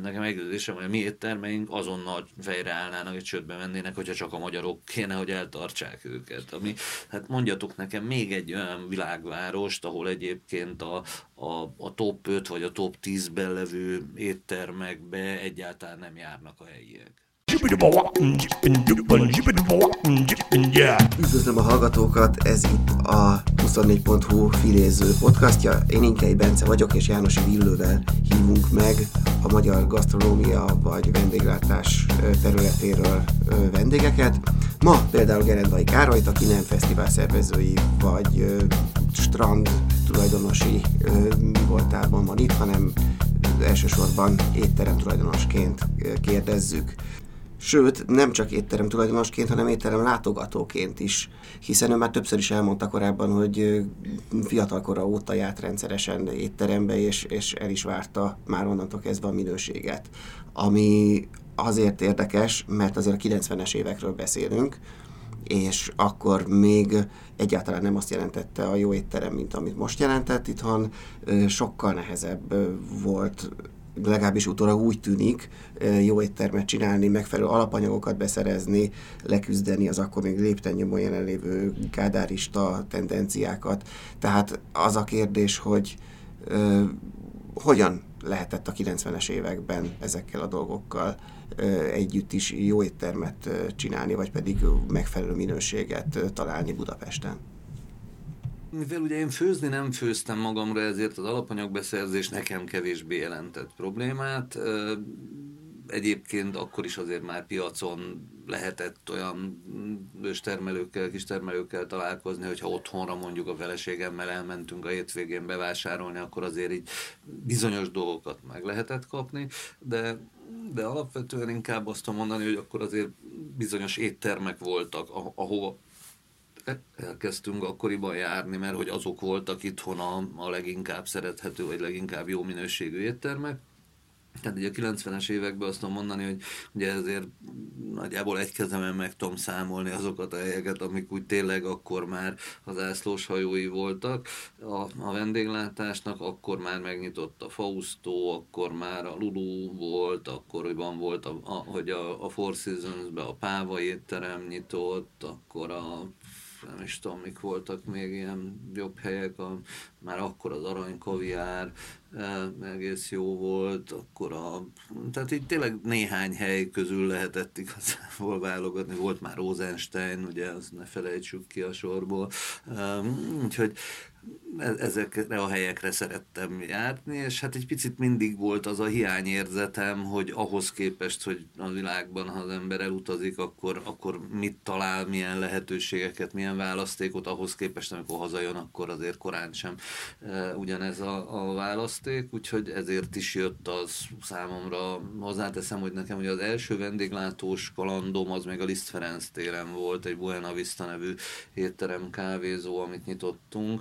nekem meggyőződésem, hogy a mi éttermeink azonnal fejre állnának, és csődbe mennének, hogyha csak a magyarok kéne, hogy eltartsák őket. Ami, hát mondjatok nekem még egy olyan világvárost, ahol egyébként a, a, a top 5 vagy a top 10-ben levő éttermekbe egyáltalán nem járnak a helyiek. Üdvözlöm a hallgatókat, ez itt a 24.hu filéző podcastja. Én Inkei Bence vagyok, és Jánosi Villővel hívunk meg a magyar gasztronómia vagy vendéglátás területéről vendégeket. Ma például Gerendai Károlyt, aki nem fesztivál szervezői vagy strand tulajdonosi voltában van itt, hanem elsősorban étterem tulajdonosként kérdezzük. Sőt, nem csak étterem tulajdonosként, hanem étterem látogatóként is, hiszen ő már többször is elmondta korábban, hogy fiatalkora óta járt rendszeresen étterembe, és, és el is várta már onnantól kezdve a minőséget. Ami azért érdekes, mert azért a 90-es évekről beszélünk, és akkor még egyáltalán nem azt jelentette a jó étterem, mint amit most jelentett itthon, sokkal nehezebb volt legalábbis utólag úgy tűnik, jó éttermet csinálni, megfelelő alapanyagokat beszerezni, leküzdeni az akkor még léptennyomon jelenlévő kádárista tendenciákat. Tehát az a kérdés, hogy ö, hogyan lehetett a 90-es években ezekkel a dolgokkal együtt is jó éttermet csinálni, vagy pedig megfelelő minőséget találni Budapesten? Mivel ugye én főzni nem főztem magamra, ezért az alapanyagbeszerzés nekem kevésbé jelentett problémát. Egyébként akkor is azért már piacon lehetett olyan termelőkkel, kis termelőkkel találkozni, hogyha otthonra mondjuk a feleségemmel elmentünk a hétvégén bevásárolni, akkor azért így bizonyos dolgokat meg lehetett kapni, de de alapvetően inkább azt mondani, hogy akkor azért bizonyos éttermek voltak, ahova elkezdtünk akkoriban járni, mert hogy azok voltak itthon a, a leginkább szerethető, vagy leginkább jó minőségű éttermek. Tehát ugye a 90-es években azt tudom mondani, hogy ugye ezért nagyjából egy kezemen meg tudom számolni azokat a helyeket, amik úgy tényleg akkor már az ászlós hajói voltak a, a vendéglátásnak, akkor már megnyitott a Fausto, akkor már a Lulu volt, akkoriban volt, a, a, hogy a, a Four Seasons-be a Páva étterem nyitott, akkor a nem is tudom, mik voltak még ilyen jobb helyek, a, már akkor az arany kaviár e, egész jó volt, akkor a, tehát így tényleg néhány hely közül lehetett igazából válogatni, volt már Rosenstein, ugye, azt ne felejtsük ki a sorból, e, úgyhogy ezekre a helyekre szerettem járni, és hát egy picit mindig volt az a hiányérzetem, hogy ahhoz képest, hogy a világban, ha az ember elutazik, akkor, akkor mit talál, milyen lehetőségeket, milyen választékot, ahhoz képest, amikor hazajön, akkor azért korán sem e, ugyanez a, a választék, úgyhogy ezért is jött az számomra, hozzáteszem, hogy nekem ugye az első vendéglátós kalandom az még a Liszt Ferenc téren volt, egy Buena Vista nevű étterem kávézó, amit nyitottunk,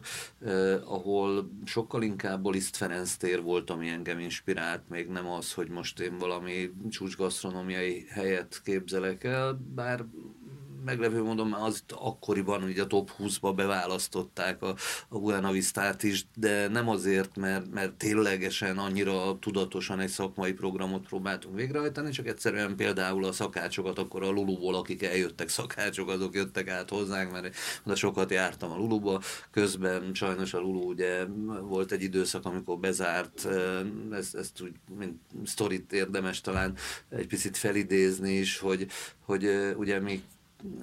eh, ahol sokkal inkább a Liszt Ferenc tér volt, ami engem inspirált, még nem az, hogy most én valami csúcsgasztronómiai helyet képzelek el, bár meglevő mondom, az akkoriban ugye a top 20-ba beválasztották a, a Buena Vista-t is, de nem azért, mert, mert ténylegesen annyira tudatosan egy szakmai programot próbáltunk végrehajtani, csak egyszerűen például a szakácsokat, akkor a Luluból, akik eljöttek szakácsok, azok jöttek át hozzánk, mert oda sokat jártam a Luluba, közben sajnos a Lulu ugye volt egy időszak, amikor bezárt, ezt, ezt úgy, mint sztorit érdemes talán egy picit felidézni is, hogy, hogy ugye mi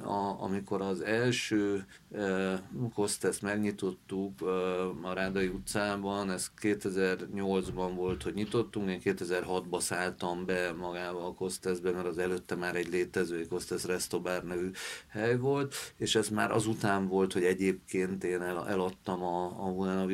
a, amikor az első Kostesz megnyitottuk a Rádai utcában, ez 2008-ban volt, hogy nyitottunk, én 2006-ban szálltam be magába a Kosteszbe, mert az előtte már egy létező Kostesz Restobár nevű hely volt, és ez már azután volt, hogy egyébként én el, eladtam a, a Buena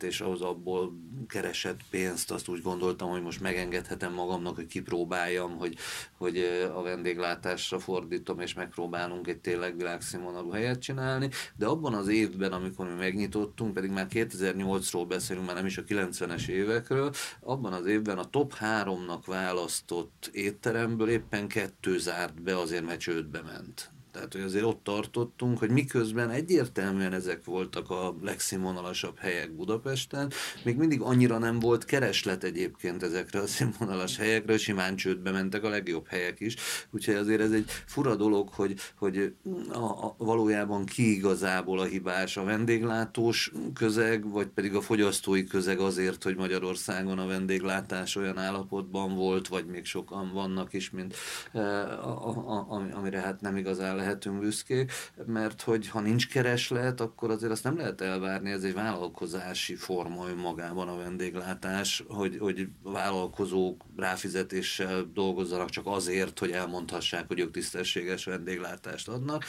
és az abból keresett pénzt, azt úgy gondoltam, hogy most megengedhetem magamnak, hogy kipróbáljam, hogy, hogy a vendéglátásra fordítom, és megpróbálom próbálunk egy tényleg világszínvonalú helyet csinálni, de abban az évben, amikor mi megnyitottunk, pedig már 2008-ról beszélünk, már nem is a 90-es évekről, abban az évben a top 3-nak választott étteremből éppen kettő zárt be, azért mert csődbe ment. Tehát, hogy azért ott tartottunk, hogy miközben egyértelműen ezek voltak a legszínvonalasabb helyek Budapesten, még mindig annyira nem volt kereslet egyébként ezekre a színvonalas helyekre, simán csődbe mentek a legjobb helyek is. Úgyhogy azért ez egy fura dolog, hogy, hogy a, a, valójában ki igazából a hibás, a vendéglátós közeg, vagy pedig a fogyasztói közeg azért, hogy Magyarországon a vendéglátás olyan állapotban volt, vagy még sokan vannak is, mint eh, a, a, a, amire hát nem igazán lehetünk büszkék, mert hogy ha nincs kereslet, akkor azért azt nem lehet elvárni, ez egy vállalkozási forma önmagában a vendéglátás, hogy, hogy vállalkozók ráfizetéssel dolgozzanak csak azért, hogy elmondhassák, hogy ők tisztességes vendéglátást adnak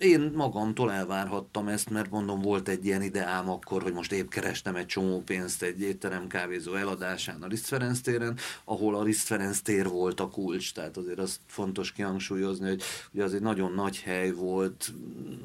én magamtól elvárhattam ezt, mert mondom, volt egy ilyen ideám akkor, hogy most épp kerestem egy csomó pénzt egy étterem kávézó eladásán a Ferenc téren, ahol a Ferenc tér volt a kulcs, tehát azért azt fontos kihangsúlyozni, hogy ugye az egy nagyon nagy hely volt,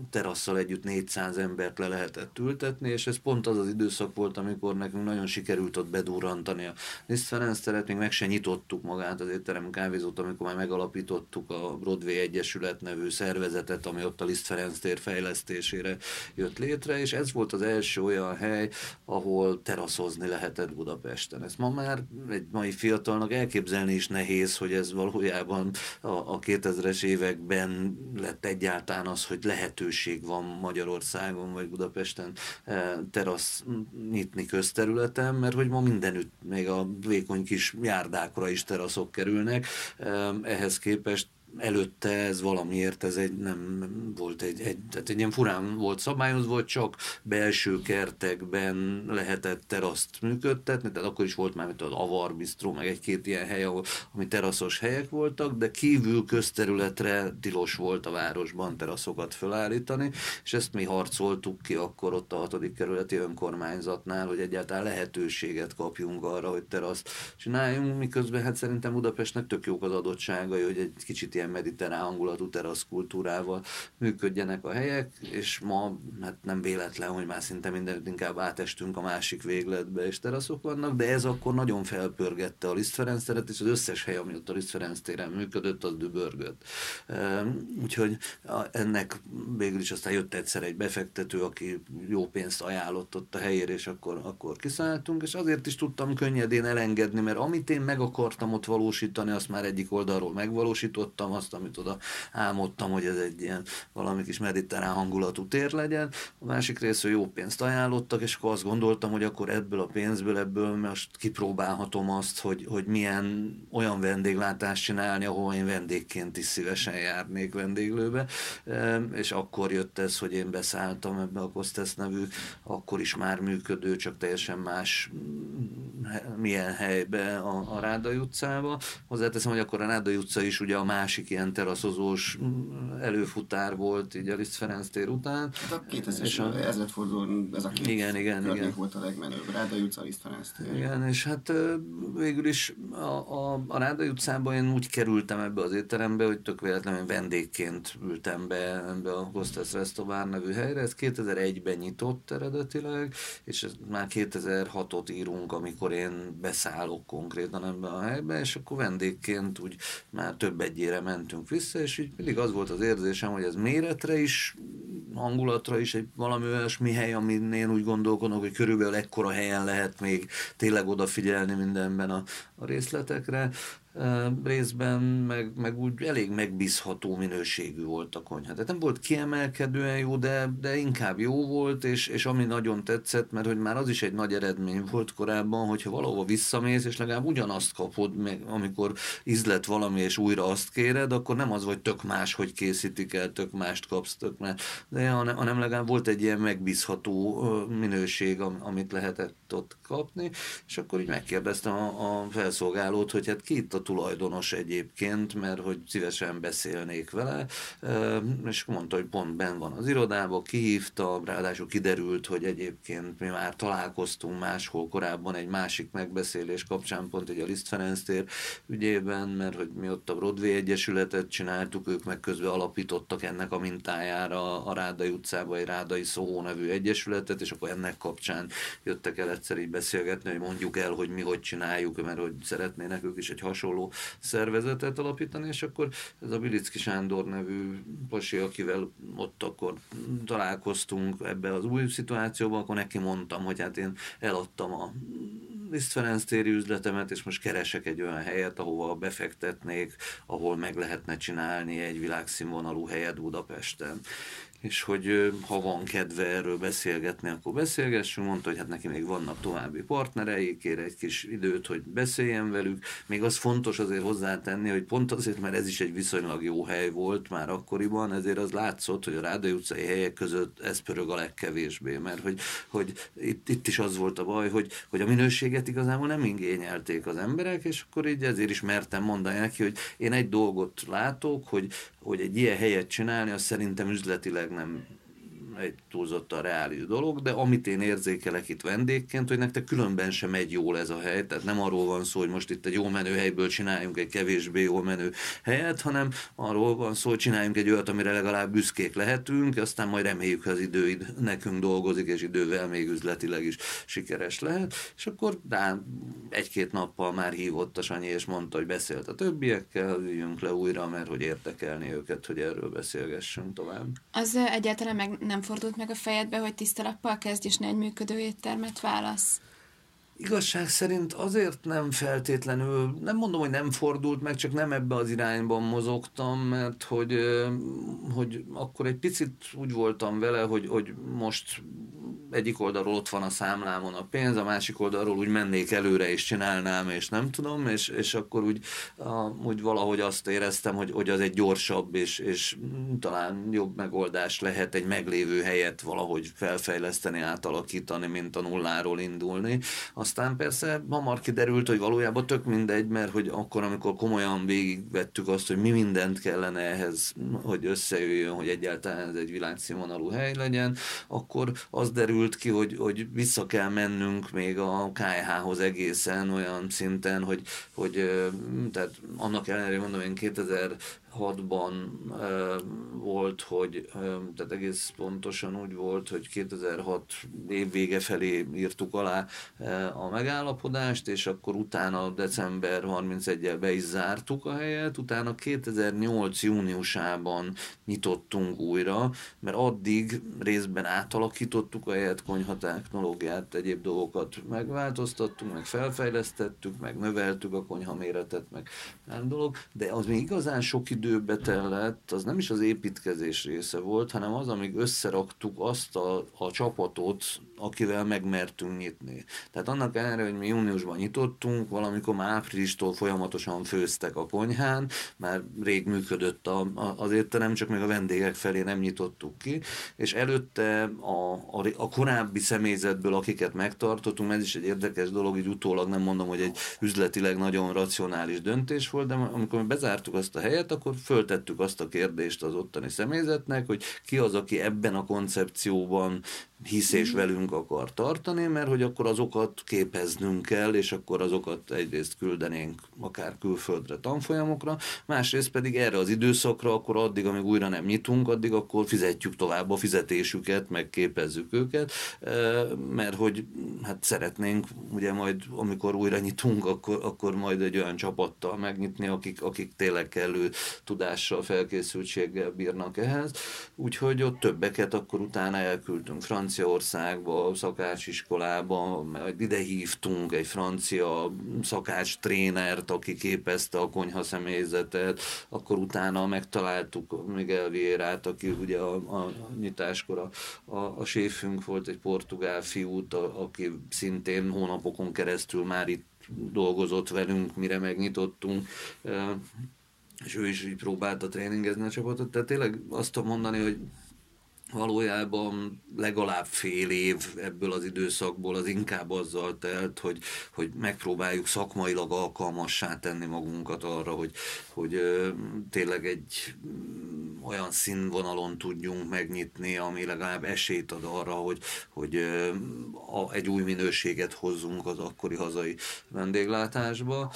terasszal együtt 400 embert le lehetett ültetni, és ez pont az az időszak volt, amikor nekünk nagyon sikerült ott bedurrantani a Liszt Ferenc teret, még meg se nyitottuk magát az étterem kávézót, amikor már megalapítottuk a Broadway Egyesület nevű szervezetet, ami ott a Liszt Ferenc tér fejlesztésére jött létre, és ez volt az első olyan hely, ahol teraszozni lehetett Budapesten. Ezt ma már egy mai fiatalnak elképzelni is nehéz, hogy ez valójában a, a 2000-es években lett egyáltalán az, hogy lehetőség van Magyarországon vagy Budapesten eh, terasz nyitni közterületen, mert hogy ma mindenütt, még a vékony kis járdákra is teraszok kerülnek. Eh, ehhez képest előtte ez valamiért ez egy nem volt egy, egy, tehát egy ilyen furán volt szabályozva, csak belső kertekben lehetett teraszt működtetni, tehát akkor is volt már, mint az Avar Bistro, meg egy-két ilyen hely, ahol, ami teraszos helyek voltak, de kívül közterületre tilos volt a városban teraszokat felállítani, és ezt mi harcoltuk ki akkor ott a hatodik kerületi önkormányzatnál, hogy egyáltalán lehetőséget kapjunk arra, hogy teraszt csináljunk, miközben hát szerintem Budapestnek tök jók az adottságai, hogy egy kicsit ilyen ilyen mediterrán hangulatú teraszkultúrával működjenek a helyek, és ma hát nem véletlen, hogy már szinte mindent inkább átestünk a másik végletbe, és teraszok vannak, de ez akkor nagyon felpörgette a Liszt Ferenc teret, és az összes hely, ami ott a Liszt Ferenc téren működött, az dübörgött. Úgyhogy ennek végül is aztán jött egyszer egy befektető, aki jó pénzt ajánlott ott a helyére, és akkor, akkor kiszálltunk, és azért is tudtam könnyedén elengedni, mert amit én meg akartam ott valósítani, azt már egyik oldalról megvalósítottam, azt, amit oda álmodtam, hogy ez egy ilyen valami kis mediterrán hangulatú tér legyen. A másik részről jó pénzt ajánlottak, és akkor azt gondoltam, hogy akkor ebből a pénzből, ebből most kipróbálhatom azt, hogy, hogy milyen olyan vendéglátást csinálni, ahol én vendégként is szívesen járnék vendéglőbe, és akkor jött ez, hogy én beszálltam ebbe a Kostesz nevű, akkor is már működő, csak teljesen más milyen helybe a, a Rádai utcába. Hozzáteszem, hogy akkor a Rádai utca is ugye a másik másik ilyen teraszozós mm, előfutár volt így a Liszt Ferenc tér után. Hát a 2000-es a... ezredfordulón ez a két igen, igen, igen. volt a legmenőbb, Rádai utca, Liszt Ferenc tér. Igen, és hát végül is a, a, a Rádai utcában én úgy kerültem ebbe az étterembe, hogy tök véletlenül vendégként ültem be ebbe a Hostess Restaurant nevű helyre. Ez 2001-ben nyitott eredetileg, és ez már 2006-ot írunk, amikor én beszállok konkrétan ebbe a helybe, és akkor vendégként úgy már több egyére mentünk vissza, és így mindig az volt az érzésem, hogy ez méretre is, hangulatra is egy valami olyasmi hely, amin én úgy gondolkodom, hogy körülbelül ekkora helyen lehet még tényleg odafigyelni mindenben a, a részletekre részben, meg, meg úgy elég megbízható minőségű volt a konyha. Tehát nem volt kiemelkedően jó, de, de inkább jó volt, és, és ami nagyon tetszett, mert hogy már az is egy nagy eredmény volt korábban, hogyha valahova visszamész, és legalább ugyanazt kapod, amikor ízlet valami, és újra azt kéred, akkor nem az, hogy tök más, hogy készítik el, tök mást kapsz, tök más, de hanem, hanem legalább volt egy ilyen megbízható minőség, amit lehetett ott kapni, és akkor így megkérdeztem a, a felszolgálót, hogy hát ki itt a tulajdonos egyébként, mert hogy szívesen beszélnék vele, és mondta, hogy pont ben van az irodában, kihívta, ráadásul kiderült, hogy egyébként mi már találkoztunk máshol korábban egy másik megbeszélés kapcsán, pont egy a Liszt Ferenc tér ügyében, mert hogy mi ott a Broadway Egyesületet csináltuk, ők meg közben alapítottak ennek a mintájára a Rádai utcába egy Rádai Szóhó nevű egyesületet, és akkor ennek kapcsán jöttek el egyszer így beszélgetni, hogy mondjuk el, hogy mi hogy csináljuk, mert hogy szeretnének ők is egy hasonló hasonló szervezetet alapítani, és akkor ez a Bilicki Sándor nevű pasi, akivel ott akkor találkoztunk ebbe az új szituációban, akkor neki mondtam, hogy hát én eladtam a Liszt Ferenc téri üzletemet, és most keresek egy olyan helyet, ahova befektetnék, ahol meg lehetne csinálni egy világszínvonalú helyet Budapesten és hogy ha van kedve erről beszélgetni, akkor beszélgessünk. Mondta, hogy hát neki még vannak további partnerei, kér egy kis időt, hogy beszéljen velük. Még az fontos azért hozzátenni, hogy pont azért, mert ez is egy viszonylag jó hely volt már akkoriban, ezért az látszott, hogy a Rádai utcai helyek között ez pörög a legkevésbé, mert hogy, hogy itt, itt is az volt a baj, hogy, hogy a minőséget igazából nem ingényelték az emberek, és akkor így ezért is mertem mondani neki, hogy én egy dolgot látok, hogy, hogy egy ilyen helyet csinálni, az szerintem üzletileg nem egy túlzottan reális dolog, de amit én érzékelek itt vendégként, hogy nektek különben sem megy jól ez a hely, tehát nem arról van szó, hogy most itt egy jó menő helyből csináljunk egy kevésbé jól menő helyet, hanem arról van szó, hogy csináljunk egy olyat, amire legalább büszkék lehetünk, aztán majd reméljük, hogy az idő nekünk dolgozik, és idővel még üzletileg is sikeres lehet, és akkor rá egy-két nappal már hívott a Sanyi, és mondta, hogy beszélt a többiekkel, üljünk le újra, mert hogy érdekelni őket, hogy erről beszélgessünk tovább. Az egyáltalán meg nem fordult meg a fejedbe, hogy tiszta lappal kezdj, és ne egy működő éttermet válasz? Igazság szerint azért nem feltétlenül, nem mondom, hogy nem fordult meg, csak nem ebbe az irányban mozogtam, mert hogy, hogy akkor egy picit úgy voltam vele, hogy, hogy most egyik oldalról ott van a számlámon a pénz, a másik oldalról úgy mennék előre és csinálnám, és nem tudom, és, és akkor úgy, a, úgy valahogy azt éreztem, hogy, hogy az egy gyorsabb és, és talán jobb megoldás lehet egy meglévő helyet valahogy felfejleszteni, átalakítani, mint a nulláról indulni. Aztán persze hamar kiderült, hogy valójában tök mindegy, mert hogy akkor, amikor komolyan végigvettük azt, hogy mi mindent kellene ehhez, hogy összejöjjön, hogy egyáltalán ez egy világszínvonalú hely legyen, akkor az derült, ki, hogy, hogy vissza kell mennünk még a KH-hoz egészen olyan szinten, hogy, hogy tehát annak ellenére mondom, én 2000 2006-ban e, volt, hogy e, tehát egész pontosan úgy volt, hogy 2006 év vége felé írtuk alá e, a megállapodást, és akkor utána december 31-el be is zártuk a helyet, utána 2008 júniusában nyitottunk újra, mert addig részben átalakítottuk a helyet, konyha technológiát, egyéb dolgokat megváltoztattunk, meg felfejlesztettük, meg növeltük a konyha méretet, meg nem dolog, de az még igazán sok idő időbe tellett, az nem is az építkezés része volt, hanem az, amíg összeraktuk azt a, a csapatot, akivel megmertünk nyitni. Tehát annak ellenére, hogy mi júniusban nyitottunk, valamikor már áprilistól folyamatosan főztek a konyhán, már rég működött a, a, az étterem, csak még a vendégek felé nem nyitottuk ki, és előtte a, a, a korábbi személyzetből, akiket megtartottunk, ez is egy érdekes dolog, így utólag nem mondom, hogy egy üzletileg nagyon racionális döntés volt, de amikor mi bezártuk azt a helyet, akkor föltettük azt a kérdést az ottani személyzetnek, hogy ki az, aki ebben a koncepcióban hisz és mhm. velünk akar tartani, mert hogy akkor azokat képeznünk kell, és akkor azokat egyrészt küldenénk akár külföldre tanfolyamokra, másrészt pedig erre az időszakra, akkor addig, amíg újra nem nyitunk, addig akkor fizetjük tovább a fizetésüket, meg képezzük őket, mert hogy hát szeretnénk, ugye majd amikor újra nyitunk, akkor, akkor majd egy olyan csapattal megnyitni, akik, akik tényleg kellő tudással, felkészültséggel bírnak ehhez, úgyhogy ott többeket akkor utána elküldtünk francia Franciaországba, szakácsiskolába, majd ide hívtunk egy francia szakács trénert, aki képezte a konyha személyzetet, akkor utána megtaláltuk Miguel Vierát, aki ugye a, a nyitáskor a, a, a séfünk volt, egy portugál fiút, a, aki szintén hónapokon keresztül már itt dolgozott velünk, mire megnyitottunk. És ő is így próbálta tréningezni a csapatot, tehát tényleg azt tudom mondani, hogy valójában legalább fél év ebből az időszakból az inkább azzal telt, hogy, hogy megpróbáljuk szakmailag alkalmassá tenni magunkat arra, hogy, hogy tényleg egy mm, olyan színvonalon tudjunk megnyitni, ami legalább esélyt ad arra, hogy, hogy egy új minőséget hozzunk az akkori hazai vendéglátásba.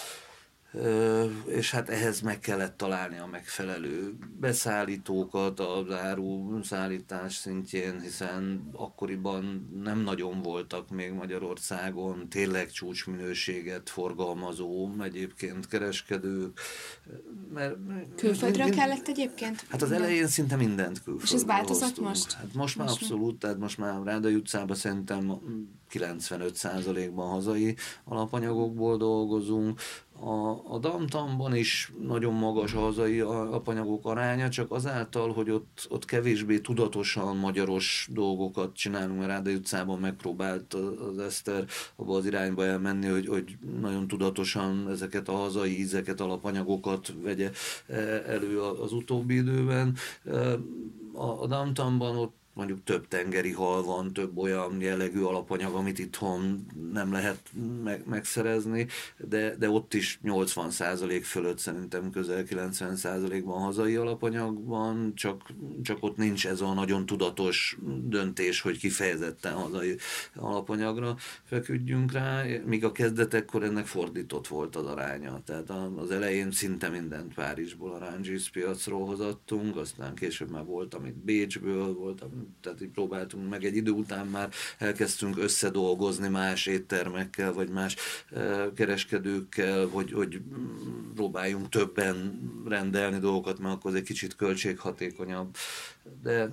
És hát ehhez meg kellett találni a megfelelő beszállítókat az áru szállítás szintjén, hiszen akkoriban nem nagyon voltak még Magyarországon tényleg csúcsminőséget forgalmazó egyébként kereskedők. Mert, Külföldről mind, kellett egyébként? Hát az elején szinte mindent külföldről És ez változott hoztunk. most? Hát most már most abszolút, mi? tehát most már Rádai utcában szerintem 95%-ban hazai alapanyagokból dolgozunk, a, a Damtamban is nagyon magas a hazai apanyagok aránya, csak azáltal, hogy ott, ott kevésbé tudatosan magyaros dolgokat csinálunk, mert Rádai utcában megpróbált az Eszter abba az irányba elmenni, hogy, hogy nagyon tudatosan ezeket a hazai ízeket, alapanyagokat vegye e, elő az utóbbi időben. E, a, a Damtamban ott mondjuk több tengeri hal van, több olyan jellegű alapanyag, amit itthon nem lehet meg, megszerezni, de, de ott is 80% fölött szerintem közel 90%-ban hazai alapanyag van, csak, csak ott nincs ez a nagyon tudatos döntés, hogy kifejezetten hazai alapanyagra feküdjünk rá, míg a kezdetekkor ennek fordított volt az aránya. Tehát az elején szinte mindent Párizsból, a Rangis piacról hozattunk, aztán később már volt, amit Bécsből volt, tehát így próbáltunk meg egy idő után már elkezdtünk összedolgozni más éttermekkel, vagy más kereskedőkkel, hogy, hogy próbáljunk többen rendelni dolgokat, mert akkor az egy kicsit költséghatékonyabb. De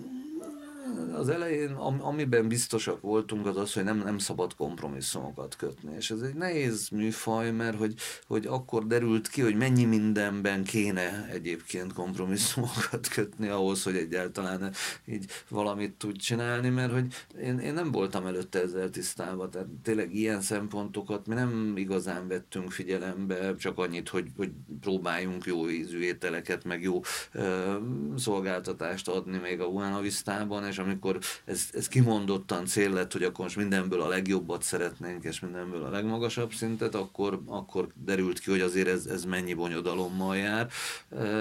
az elején, amiben biztosak voltunk, az az, hogy nem, nem szabad kompromisszumokat kötni. És ez egy nehéz műfaj, mert hogy, hogy akkor derült ki, hogy mennyi mindenben kéne egyébként kompromisszumokat kötni ahhoz, hogy egyáltalán így valamit tud csinálni, mert hogy én, én nem voltam előtte ezzel tisztában, tehát tényleg ilyen szempontokat mi nem igazán vettünk figyelembe, csak annyit, hogy, hogy próbáljunk jó ízű ételeket, meg jó ö, szolgáltatást adni még a Buena Vistában, és amikor ez, ez kimondottan cél lett, hogy akkor most mindenből a legjobbat szeretnénk, és mindenből a legmagasabb szintet, akkor, akkor derült ki, hogy azért ez, ez mennyi bonyodalommal jár.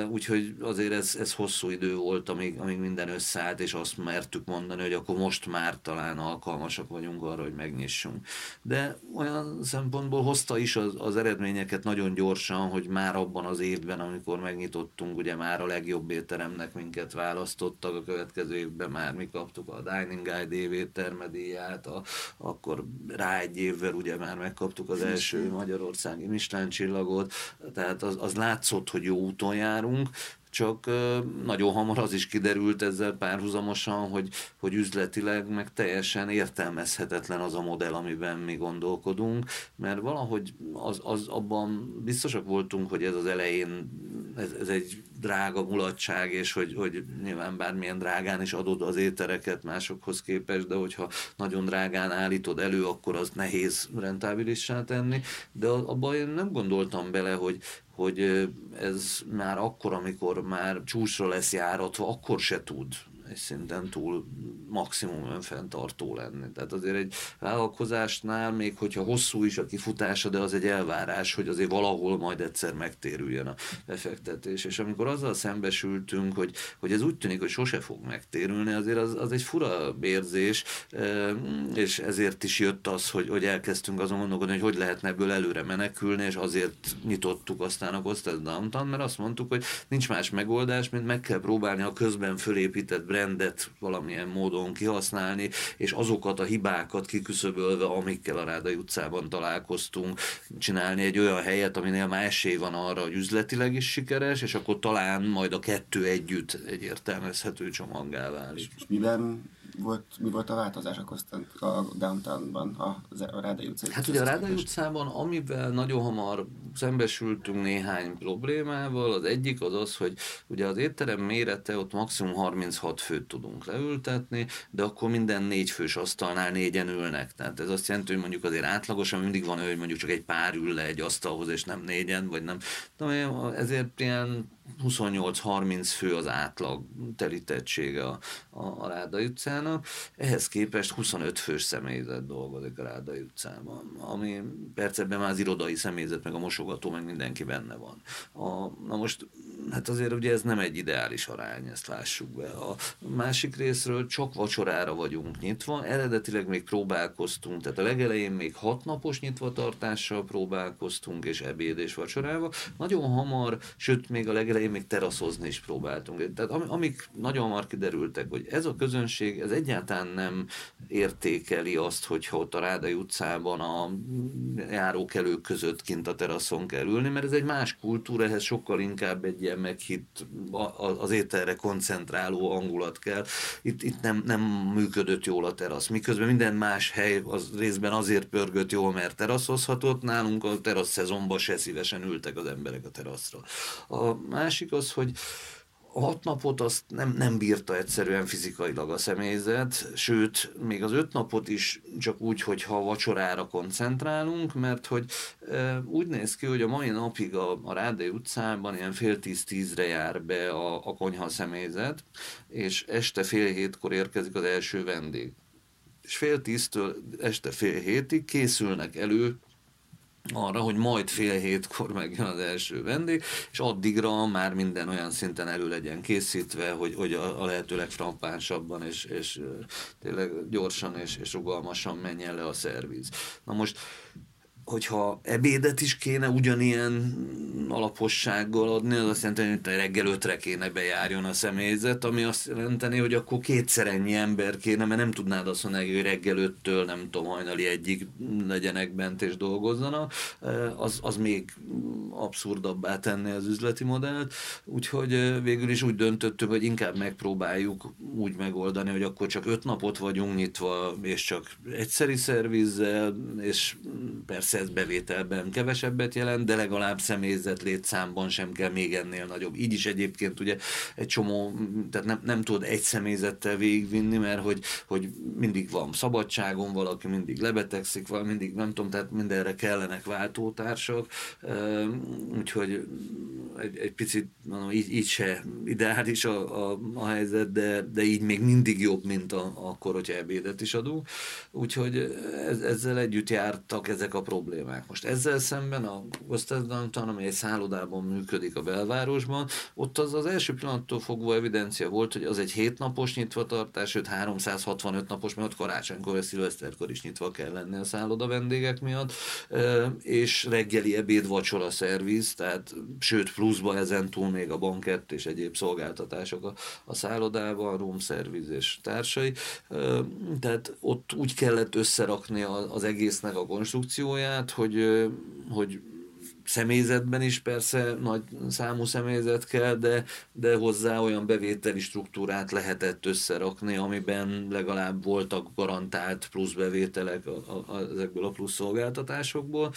Úgyhogy azért ez, ez hosszú idő volt, amíg, amíg minden összeállt, és azt mertük mondani, hogy akkor most már talán alkalmasak vagyunk arra, hogy megnyissunk. De olyan szempontból hozta is az, az eredményeket nagyon gyorsan, hogy már abban az évben, amikor megnyitottunk, ugye már a legjobb étteremnek minket választottak, a következő évben már mi kaptuk a Dining Guide évétermedíját, a, akkor rá egy évvel ugye már megkaptuk az első magyarországi Michelin csillagot, tehát az, az látszott, hogy jó úton járunk, csak nagyon hamar az is kiderült ezzel párhuzamosan, hogy, hogy üzletileg meg teljesen értelmezhetetlen az a modell, amiben mi gondolkodunk, mert valahogy az, az abban biztosak voltunk, hogy ez az elején ez, ez egy drága mulatság, és hogy, hogy nyilván bármilyen drágán is adod az ételeket másokhoz képest, de hogyha nagyon drágán állítod elő, akkor az nehéz rentábilissá tenni, de abban én nem gondoltam bele, hogy, hogy ez már akkor, amikor már csúcsra lesz járatva, akkor se tud egy szinten túl maximum önfenntartó lenni. Tehát azért egy vállalkozásnál, még hogyha hosszú is a kifutása, de az egy elvárás, hogy azért valahol majd egyszer megtérüljön a befektetés. És amikor azzal szembesültünk, hogy, hogy ez úgy tűnik, hogy sose fog megtérülni, azért az, az egy fura érzés, és ezért is jött az, hogy, hogy elkezdtünk azon gondolkodni, hogy hogy lehetne ebből előre menekülni, és azért nyitottuk aztán a Costas Downtown, mert azt mondtuk, hogy nincs más megoldás, mint meg kell próbálni a közben fölépített brandet valamilyen módon kihasználni, és azokat a hibákat kiküszöbölve, amikkel a Rádai utcában találkoztunk, csinálni egy olyan helyet, aminél már esély van arra, hogy üzletileg is sikeres, és akkor talán majd a kettő együtt egy értelmezhető csomaggá válik. És miben volt, mi volt a változás a, a downtownban, a, a Rádai utcában? Hát ugye a Rádai utcában, amivel nagyon hamar szembesültünk néhány problémával, az egyik az az, hogy ugye az étterem mérete ott maximum 36 főt tudunk leültetni, de akkor minden négy fős asztalnál négyen ülnek. Tehát ez azt jelenti, hogy mondjuk azért átlagosan mindig van, hogy mondjuk csak egy pár ül le egy asztalhoz, és nem négyen, vagy nem. De ezért ilyen 28-30 fő az átlag telítettsége a, a, a Rádai utcának, ehhez képest 25 fős személyzet dolgozik a Rádai utcában, ami percebben már az irodai személyzet, meg a mosogató, meg mindenki benne van. A, na most hát azért ugye ez nem egy ideális arány, ezt lássuk be. A másik részről csak vacsorára vagyunk nyitva, eredetileg még próbálkoztunk, tehát a legelején még hat napos nyitvatartással próbálkoztunk, és ebéd és vacsorával. Nagyon hamar, sőt még a legelején még teraszozni is próbáltunk. Tehát amik nagyon hamar kiderültek, hogy ez a közönség, ez egyáltalán nem értékeli azt, hogyha ott a Rádai utcában a járókelők között kint a teraszon kell ülni, mert ez egy más kultúra, ehhez sokkal inkább egy ilyen meghitt, az ételre koncentráló hangulat kell. Itt, itt nem, nem működött jól a terasz. Miközben minden más hely az részben azért pörgött jól, mert teraszozhatott, nálunk a terasz szezonban se szívesen ültek az emberek a teraszra. A másik az, hogy hat napot azt nem, nem bírta egyszerűen fizikailag a személyzet, sőt, még az öt napot is csak úgy, hogyha vacsorára koncentrálunk, mert hogy e, úgy néz ki, hogy a mai napig a, a Rádai utcában ilyen fél tíz-tízre jár be a, a konyha személyzet, és este fél hétkor érkezik az első vendég. És fél tíztől este fél hétig készülnek elő arra, hogy majd fél hétkor megjön az első vendég, és addigra már minden olyan szinten elő legyen készítve, hogy, hogy a, a lehető legfrappánsabban és, és tényleg gyorsan és, és rugalmasan menjen le a szerviz. Na most hogyha ebédet is kéne ugyanilyen alapossággal adni, az azt jelenti, hogy reggel ötre kéne bejárjon a személyzet, ami azt jelenteni, hogy akkor kétszer ennyi ember kéne, mert nem tudnád azt mondani, hogy reggel öttől, nem tudom, hajnali egyik legyenek bent és dolgozzanak, az, az még abszurdabbá tenni az üzleti modellt, úgyhogy végül is úgy döntöttük, hogy inkább megpróbáljuk úgy megoldani, hogy akkor csak öt napot vagyunk nyitva, és csak egyszeri szervizzel, és persze ez bevételben kevesebbet jelent, de legalább személyzet létszámban sem kell még ennél nagyobb. Így is egyébként ugye egy csomó, tehát nem, nem tudod egy személyzettel végigvinni, mert hogy, hogy mindig van szabadságon, valaki mindig lebetegszik, valami mindig nem tudom, tehát mindenre kellenek váltótársak, úgyhogy egy, egy picit mondom, így, így se ideális a, a, a helyzet, de, de így még mindig jobb, mint a, akkor, hogyha ebédet is adunk. Úgyhogy ez, ezzel együtt jártak ezek a problémák problémák. Most ezzel szemben a Gostazdantan, ami egy szállodában működik a belvárosban, ott az az első pillanattól fogva evidencia volt, hogy az egy hétnapos nyitvatartás, sőt 365 napos, mert ott karácsonykor, szilveszterkor is nyitva kell lenni a szálloda vendégek miatt, és reggeli ebéd, vacsora, szerviz, tehát sőt pluszba ezen túl még a bankett és egyéb szolgáltatások a, a szállodában, room szerviz és társai. Tehát ott úgy kellett összerakni az egésznek a konstrukcióját, problémát, hogy, hogy személyzetben is persze nagy számú személyzet kell, de, de hozzá olyan bevételi struktúrát lehetett összerakni, amiben legalább voltak garantált plusz bevételek a, a, ezekből a plusz szolgáltatásokból,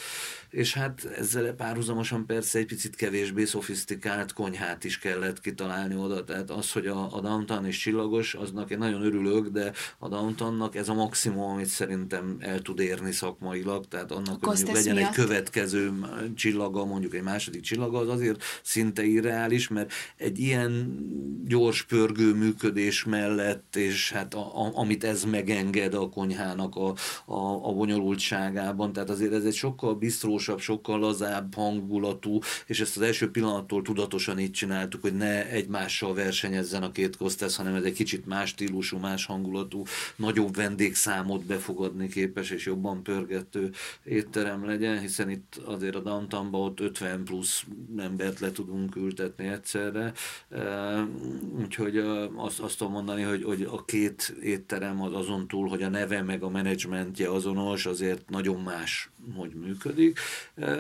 és hát ezzel párhuzamosan persze egy picit kevésbé szofisztikált konyhát is kellett kitalálni oda, tehát az, hogy a, a downtown is csillagos, aznak én nagyon örülök, de a downtownnak ez a maximum, amit szerintem el tud érni szakmailag, tehát annak, hogy legyen miatt. egy következő csillag csillaga, mondjuk egy második csillaga, az azért szinte irreális, mert egy ilyen gyors pörgő működés mellett, és hát a, a, amit ez megenged a konyhának a, a, a bonyolultságában, tehát azért ez egy sokkal biztrósabb, sokkal lazább hangulatú, és ezt az első pillanattól tudatosan így csináltuk, hogy ne egymással versenyezzen a két kosztesz, hanem ez egy kicsit más stílusú, más hangulatú, nagyobb vendégszámot befogadni képes és jobban pörgető étterem legyen, hiszen itt azért a downtown programban ott 50 plusz embert le tudunk ültetni egyszerre, úgyhogy azt, azt tudom mondani, hogy, hogy a két étterem az azon túl, hogy a neve meg a menedzsmentje azonos, azért nagyon más hogy működik.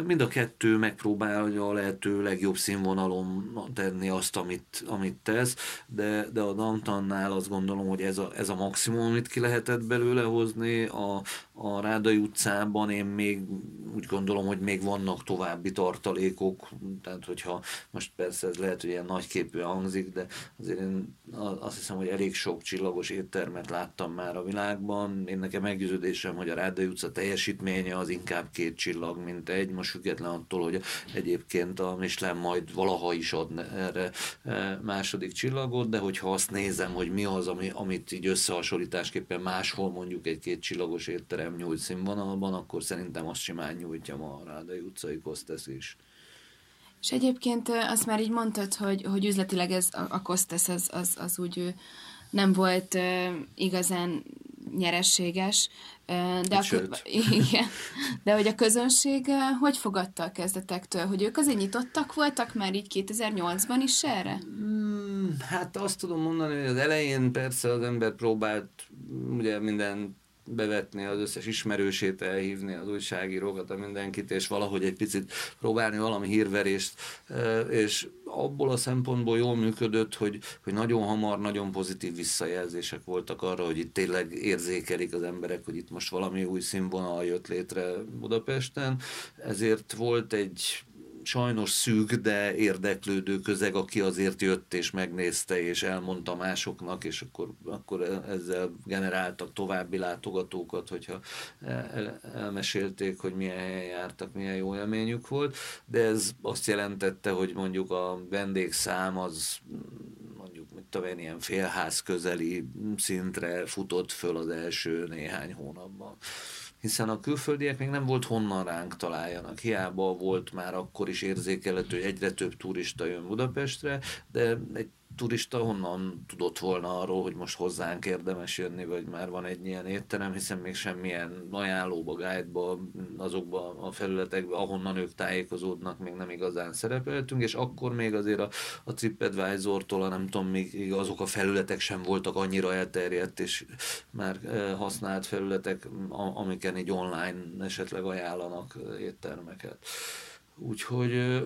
Mind a kettő megpróbálja a lehető legjobb színvonalon tenni azt, amit, amit tesz, de, de a Dantannál azt gondolom, hogy ez a, ez a maximum, amit ki lehetett belőle hozni. A, a Rádai utcában én még úgy gondolom, hogy még vannak további tartalékok, tehát hogyha most persze ez lehet, hogy ilyen nagyképű hangzik, de azért én azt hiszem, hogy elég sok csillagos éttermet láttam már a világban. Én nekem meggyőződésem, hogy a Rádai utca teljesítménye az inkább inkább két csillag, mint egy, most független attól, hogy egyébként a Michelin majd valaha is ad erre e, második csillagot, de hogyha azt nézem, hogy mi az, ami, amit így összehasonlításképpen máshol mondjuk egy két csillagos étterem nyújt színvonalban, akkor szerintem azt simán nyújtja ma a Rádai utcai Kostesz is. És egyébként azt már így mondtad, hogy, hogy üzletileg ez a, a Kostas az, az, az úgy nem volt igazán nyerességes, de, akkor, igen, de hogy a közönség hogy fogadta a kezdetektől? Hogy ők azért nyitottak voltak már így 2008-ban is erre? Hmm, hát azt tudom mondani, hogy az elején persze az ember próbált ugye minden bevetni az összes ismerősét, elhívni az újságírókat, a mindenkit, és valahogy egy picit próbálni valami hírverést, és abból a szempontból jól működött, hogy, hogy nagyon hamar, nagyon pozitív visszajelzések voltak arra, hogy itt tényleg érzékelik az emberek, hogy itt most valami új színvonal jött létre Budapesten, ezért volt egy sajnos szűk, de érdeklődő közeg, aki azért jött és megnézte, és elmondta másoknak, és akkor, akkor ezzel generáltak további látogatókat, hogyha el, elmesélték, hogy milyen helyen jártak, milyen jó élményük volt, de ez azt jelentette, hogy mondjuk a vendégszám az mondjuk, mit tudom ilyen félház közeli szintre futott föl az első néhány hónapban hiszen a külföldiek még nem volt honnan ránk találjanak. Hiába volt már akkor is érzékelhető, hogy egyre több turista jön Budapestre, de egy turista honnan tudott volna arról, hogy most hozzánk érdemes jönni, vagy már van egy ilyen étterem, hiszen még semmilyen ajánlóba, guide-ba, azokba a felületekbe, ahonnan ők tájékozódnak, még nem igazán szerepeltünk, és akkor még azért a, a TripAdvisor-tól, nem tudom, még azok a felületek sem voltak annyira elterjedt, és már eh, használt felületek, amiken így online esetleg ajánlanak eh, éttermeket. Úgyhogy eh,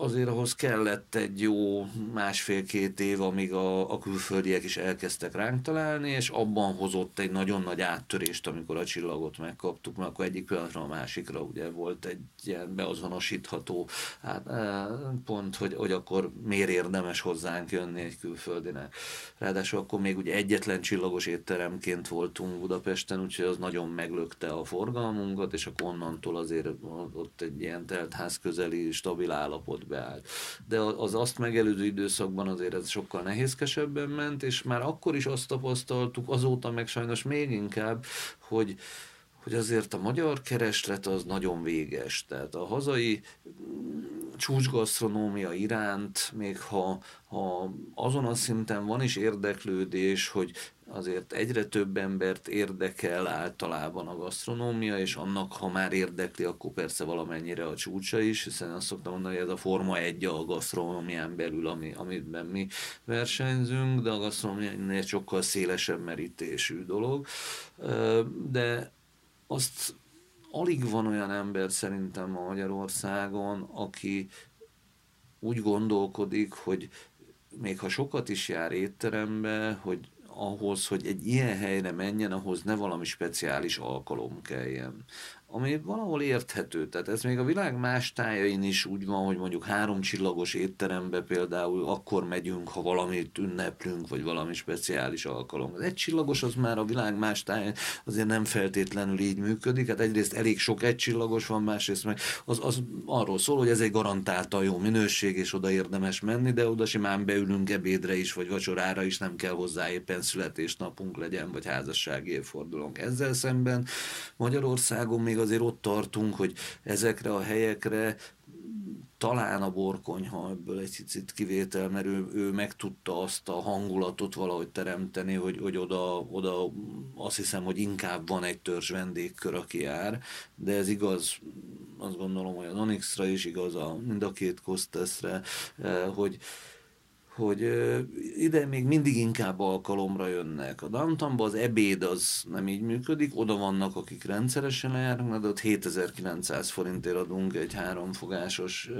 azért ahhoz kellett egy jó másfél-két év, amíg a, a külföldiek is elkezdtek ránk találni, és abban hozott egy nagyon nagy áttörést, amikor a csillagot megkaptuk, mert akkor egyik pillanatra a másikra ugye volt egy ilyen beazonosítható hát, pont, hogy, hogy akkor miért érdemes hozzánk jönni egy külföldinek. Ráadásul akkor még ugye egyetlen csillagos étteremként voltunk Budapesten, úgyhogy az nagyon meglökte a forgalmunkat, és akkor onnantól azért ott egy ilyen teltház közeli stabil állapot beállt. De az azt megelőző időszakban azért ez sokkal nehézkesebben ment, és már akkor is azt tapasztaltuk, azóta meg sajnos még inkább, hogy hogy azért a magyar kereslet az nagyon véges. Tehát a hazai csúcsgasztronómia iránt, még ha, ha azon a szinten van is érdeklődés, hogy azért egyre több embert érdekel általában a gasztronómia, és annak, ha már érdekli, akkor persze valamennyire a csúcsa is, hiszen azt szoktam mondani, hogy ez a forma egy a gasztronómián belül, ami, amiben mi versenyzünk, de a gasztronómia egy sokkal szélesebb merítésű dolog. De azt alig van olyan ember szerintem a Magyarországon, aki úgy gondolkodik, hogy még ha sokat is jár étterembe, hogy ahhoz, hogy egy ilyen helyre menjen, ahhoz ne valami speciális alkalom kelljen ami valahol érthető. Tehát ez még a világ más tájain is úgy van, hogy mondjuk három csillagos étterembe például akkor megyünk, ha valamit ünneplünk, vagy valami speciális alkalom. Az egy csillagos az már a világ más tájain azért nem feltétlenül így működik. Hát egyrészt elég sok egy csillagos van, másrészt meg az, az arról szól, hogy ez egy garantálta jó minőség, és oda érdemes menni, de oda simán beülünk ebédre is, vagy vacsorára is, nem kell hozzá éppen születésnapunk legyen, vagy házassági évfordulónk. Ezzel szemben Magyarországon még még azért ott tartunk, hogy ezekre a helyekre talán a borkonyha ebből egy picit kivétel, mert ő, ő meg tudta azt a hangulatot valahogy teremteni, hogy, hogy oda, oda azt hiszem, hogy inkább van egy törzs vendégkör, aki jár, de ez igaz, azt gondolom, hogy az Onyxra is igaz, a, mind a két Kosteszre, eh, hogy, hogy ide még mindig inkább alkalomra jönnek. A downtownban az ebéd az nem így működik, oda vannak, akik rendszeresen lejárnak, de ott 7900 forintért adunk egy háromfogásos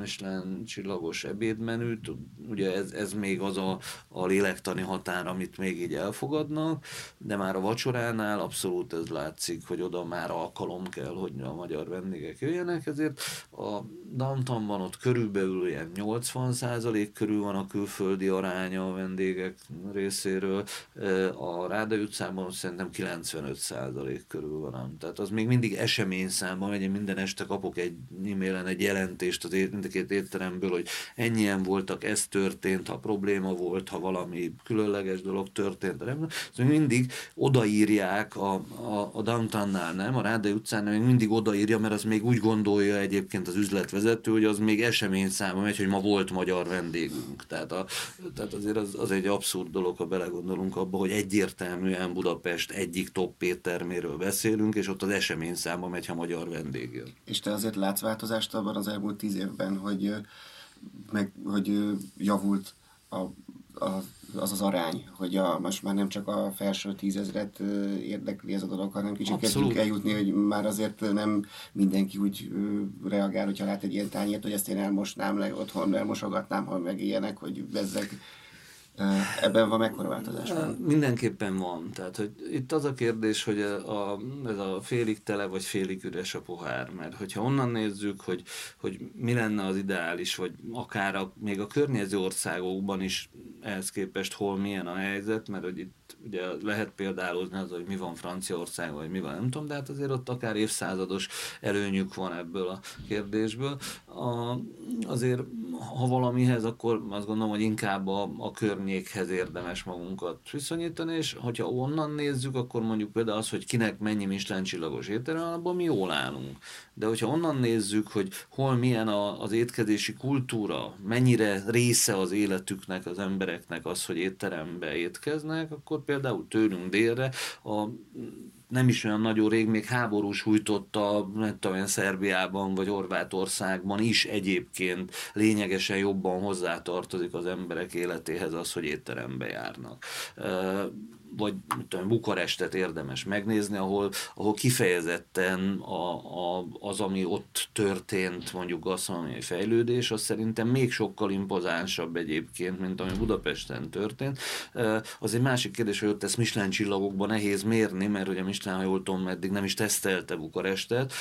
Michelin csillagos ebédmenüt, ugye ez, ez még az a, a lélektani határ, amit még így elfogadnak, de már a vacsoránál abszolút ez látszik, hogy oda már alkalom kell, hogy a magyar vendégek jöjjenek, ezért a downtownban ott körülbelül ilyen 80 körül van a kül külföldi aránya a vendégek részéről. A Ráda utcában szerintem 95% körül van. Tehát az még mindig eseményszámban megy, én minden este kapok egy e-mailen egy jelentést az mindkét étteremből, hogy ennyien voltak, ez történt, ha probléma volt, ha valami különleges dolog történt. Nem? Szóval mindig odaírják a, a, a downtownnál, nem? A Ráda utcán még mindig odaírja, mert az még úgy gondolja egyébként az üzletvezető, hogy az még eseményszámban megy, hogy ma volt magyar vendégünk. Tehát, a, tehát azért az, az egy abszurd dolog, ha belegondolunk abba, hogy egyértelműen Budapest egyik top étterméről beszélünk, és ott az eseményszámban megy, ha magyar vendég jön. És te azért látsz változást abban az elmúlt tíz évben, hogy, meg, hogy javult a az az arány, hogy a, most már nem csak a felső tízezret érdekli ez a dolog, hanem kicsit Abszolút. kezdünk eljutni, hogy már azért nem mindenki úgy reagál, hogyha lát egy ilyen tányért, hogy ezt én elmosnám le otthon, elmosogatnám, ha meg ilyenek, hogy bezzeg Ebben van mekkora változás? Van? Mindenképpen van. Tehát, hogy itt az a kérdés, hogy a, a, ez a félig tele vagy félig üres a pohár. Mert hogyha onnan nézzük, hogy, hogy mi lenne az ideális, vagy akár a, még a környező országokban is ehhez képest hol milyen a helyzet, mert hogy itt ugye lehet példálozni az, hogy mi van Franciaország, vagy mi van, nem tudom, de hát azért ott akár évszázados előnyük van ebből a kérdésből. A, azért, ha valamihez, akkor azt gondolom, hogy inkább a, a környékhez érdemes magunkat viszonyítani, és hogyha onnan nézzük, akkor mondjuk például az, hogy kinek mennyi Michelin csillagos étterem, abban mi jól állunk. De hogyha onnan nézzük, hogy hol milyen a, az étkezési kultúra, mennyire része az életüknek, az embereknek az, hogy étterembe étkeznek, akkor például tőlünk délre a nem is olyan nagyon rég, még háborús sújtotta, nem tudom, Szerbiában vagy Horvátországban is egyébként lényegesen jobban hozzátartozik az emberek életéhez az, hogy étterembe járnak vagy tudom, Bukarestet érdemes megnézni, ahol, ahol kifejezetten a, a, az, ami ott történt, mondjuk gasztronómiai fejlődés, az szerintem még sokkal impozánsabb egyébként, mint ami Budapesten történt. Az egy másik kérdés, hogy ott ezt Michelin csillagokban nehéz mérni, mert ugye Michelin, ha jól tudom, eddig nem is tesztelte Bukarestet,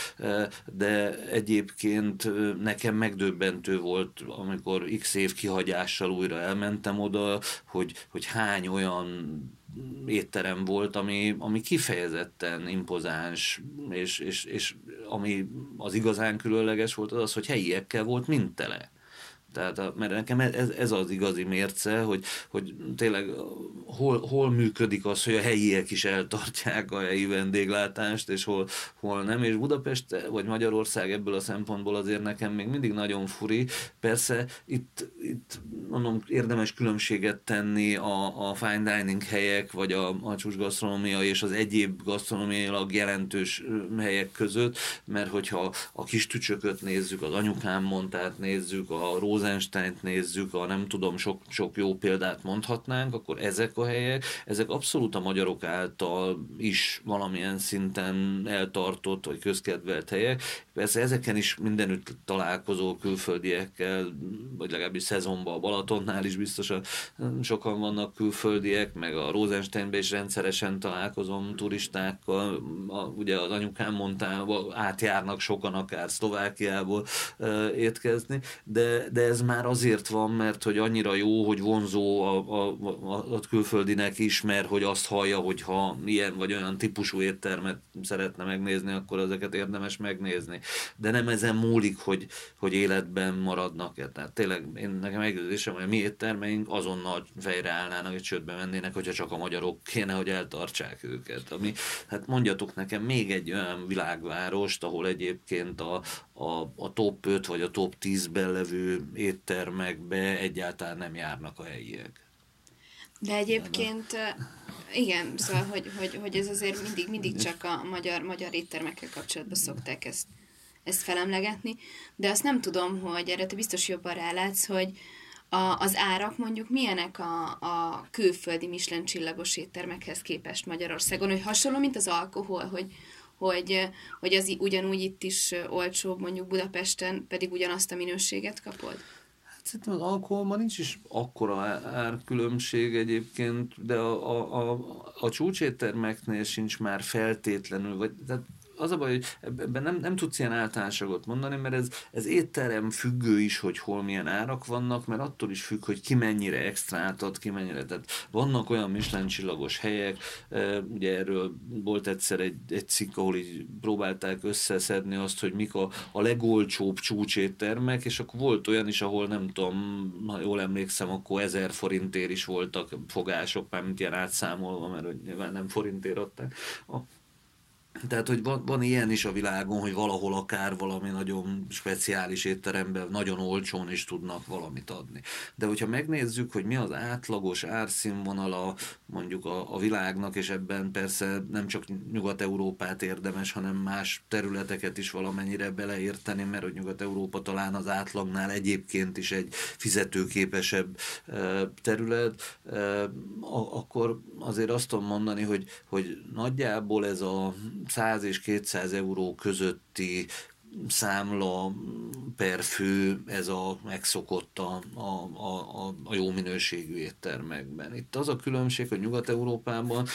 de egyébként nekem megdöbbentő volt, amikor x év kihagyással újra elmentem oda, hogy, hogy hány olyan étterem volt, ami, ami kifejezetten impozáns, és, és, és ami az igazán különleges volt, az az, hogy helyiekkel volt mind tele. Tehát, a, mert nekem ez, ez az igazi mérce, hogy, hogy tényleg hol, hol működik az, hogy a helyiek is eltartják a helyi vendéglátást, és hol, hol nem, és Budapest vagy Magyarország ebből a szempontból azért nekem még mindig nagyon furi. Persze itt, itt mondom, érdemes különbséget tenni a, a fine dining helyek, vagy a, a csúcsgasztronómia és az egyéb gasztronómiailag jelentős helyek között, mert hogyha a kis tücsököt nézzük, az anyukám mondtát nézzük, a Róza Rosenstein-t nézzük, a nem tudom, sok, sok jó példát mondhatnánk, akkor ezek a helyek, ezek abszolút a magyarok által is valamilyen szinten eltartott vagy közkedvelt helyek. Persze ezeken is mindenütt találkozó külföldiekkel, vagy legalábbis szezonban a Balatonnál is biztosan sokan vannak külföldiek, meg a Rosensteinben is rendszeresen találkozom turistákkal, a, ugye az anyukám mondta, átjárnak sokan akár Szlovákiából étkezni, de, de ez már azért van, mert hogy annyira jó, hogy vonzó a, a, a, a külföldinek is, mert hogy azt hallja, hogy ha ilyen vagy olyan típusú éttermet szeretne megnézni, akkor ezeket érdemes megnézni. De nem ezen múlik, hogy, hogy életben maradnak. -e. Tehát tényleg én nekem meggyőzésem, hogy a mi éttermeink azonnal fejre állnának, és csődbe mennének, hogyha csak a magyarok kéne, hogy eltartsák őket. Ami, hát mondjatok nekem még egy olyan világvárost, ahol egyébként a, a, a top 5 vagy a top 10-ben levő éttermekbe egyáltalán nem járnak a helyiek. De egyébként, igen, szóval, hogy, hogy, hogy ez azért mindig, mindig csak a magyar, magyar éttermekkel kapcsolatban szokták ezt, ezt felemlegetni, de azt nem tudom, hogy erre te biztos jobban rálátsz, hogy a, az árak mondjuk milyenek a, a külföldi Michelin csillagos éttermekhez képest Magyarországon, hogy hasonló, mint az alkohol, hogy, hogy, hogy az ugyanúgy itt is olcsóbb mondjuk Budapesten, pedig ugyanazt a minőséget kapod? Hát szerintem az alkoholban nincs is akkora árkülönbség egyébként, de a, a, a, a csúcséttermeknél sincs már feltétlenül, vagy tehát az a baj, hogy ebben nem, nem tudsz ilyen általánosságot mondani, mert ez, ez étterem függő is, hogy hol milyen árak vannak, mert attól is függ, hogy ki mennyire extrát ad, ki mennyire. Tehát vannak olyan Michelin csillagos helyek, ugye erről volt egyszer egy, egy cikk, ahol így próbálták összeszedni azt, hogy mik a, a legolcsóbb csúcséttermek, és akkor volt olyan is, ahol nem tudom, ha jól emlékszem, akkor ezer forintért is voltak fogások, mint ilyen átszámolva, mert nyilván nem forintért adták. Tehát, hogy van, van ilyen is a világon, hogy valahol akár valami nagyon speciális étteremben nagyon olcsón is tudnak valamit adni. De hogyha megnézzük, hogy mi az átlagos árszínvonala mondjuk a, a világnak, és ebben persze nem csak Nyugat-Európát érdemes, hanem más területeket is valamennyire beleérteni, mert hogy Nyugat-Európa talán az átlagnál egyébként is egy fizetőképesebb terület, akkor azért azt tudom mondani, hogy, hogy nagyjából ez a 100 és 200 euró közötti számla per fő ez a megszokott a, a, a, a jó minőségű éttermekben. Itt az a különbség, hogy Nyugat-Európában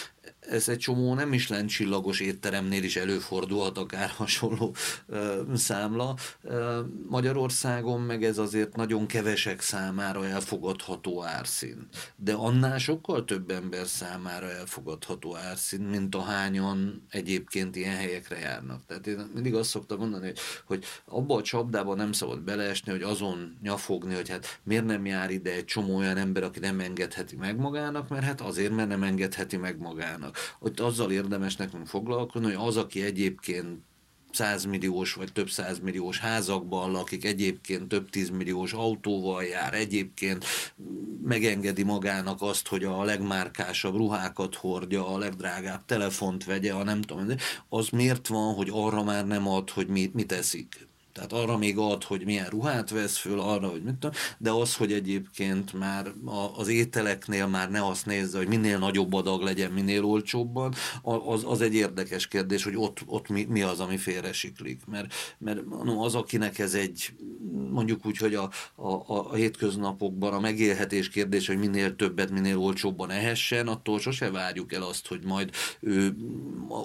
ez egy csomó nem is csillagos étteremnél is előfordulhat akár hasonló ö, számla. Ö, Magyarországon meg ez azért nagyon kevesek számára elfogadható árszint. De annál sokkal több ember számára elfogadható árszint, mint ahányan egyébként ilyen helyekre járnak. Tehát én mindig azt szoktam mondani, hogy, hogy abba a csapdába nem szabad beleesni, hogy azon nyafogni, hogy hát miért nem jár ide egy csomó olyan ember, aki nem engedheti meg magának, mert hát azért, mert nem engedheti meg magának Ott azzal érdemes nekünk foglalkozni, hogy az, aki egyébként százmilliós vagy több százmilliós házakban lakik, egyébként több tízmilliós autóval jár, egyébként megengedi magának azt, hogy a legmárkásabb ruhákat hordja, a legdrágább telefont vegye, a nem tudom, az miért van, hogy arra már nem ad, hogy mit, mit eszik? Tehát arra még ad, hogy milyen ruhát vesz föl, arra, hogy mit tudom, de az, hogy egyébként már az ételeknél már ne azt nézze, hogy minél nagyobb adag legyen, minél olcsóbban, az, az egy érdekes kérdés, hogy ott, ott mi, mi az, ami félresiklik. Mert, mert no, az, akinek ez egy, mondjuk úgy, hogy a, a, a hétköznapokban a megélhetés kérdés, hogy minél többet, minél olcsóbban ehessen, attól sose várjuk el azt, hogy majd ő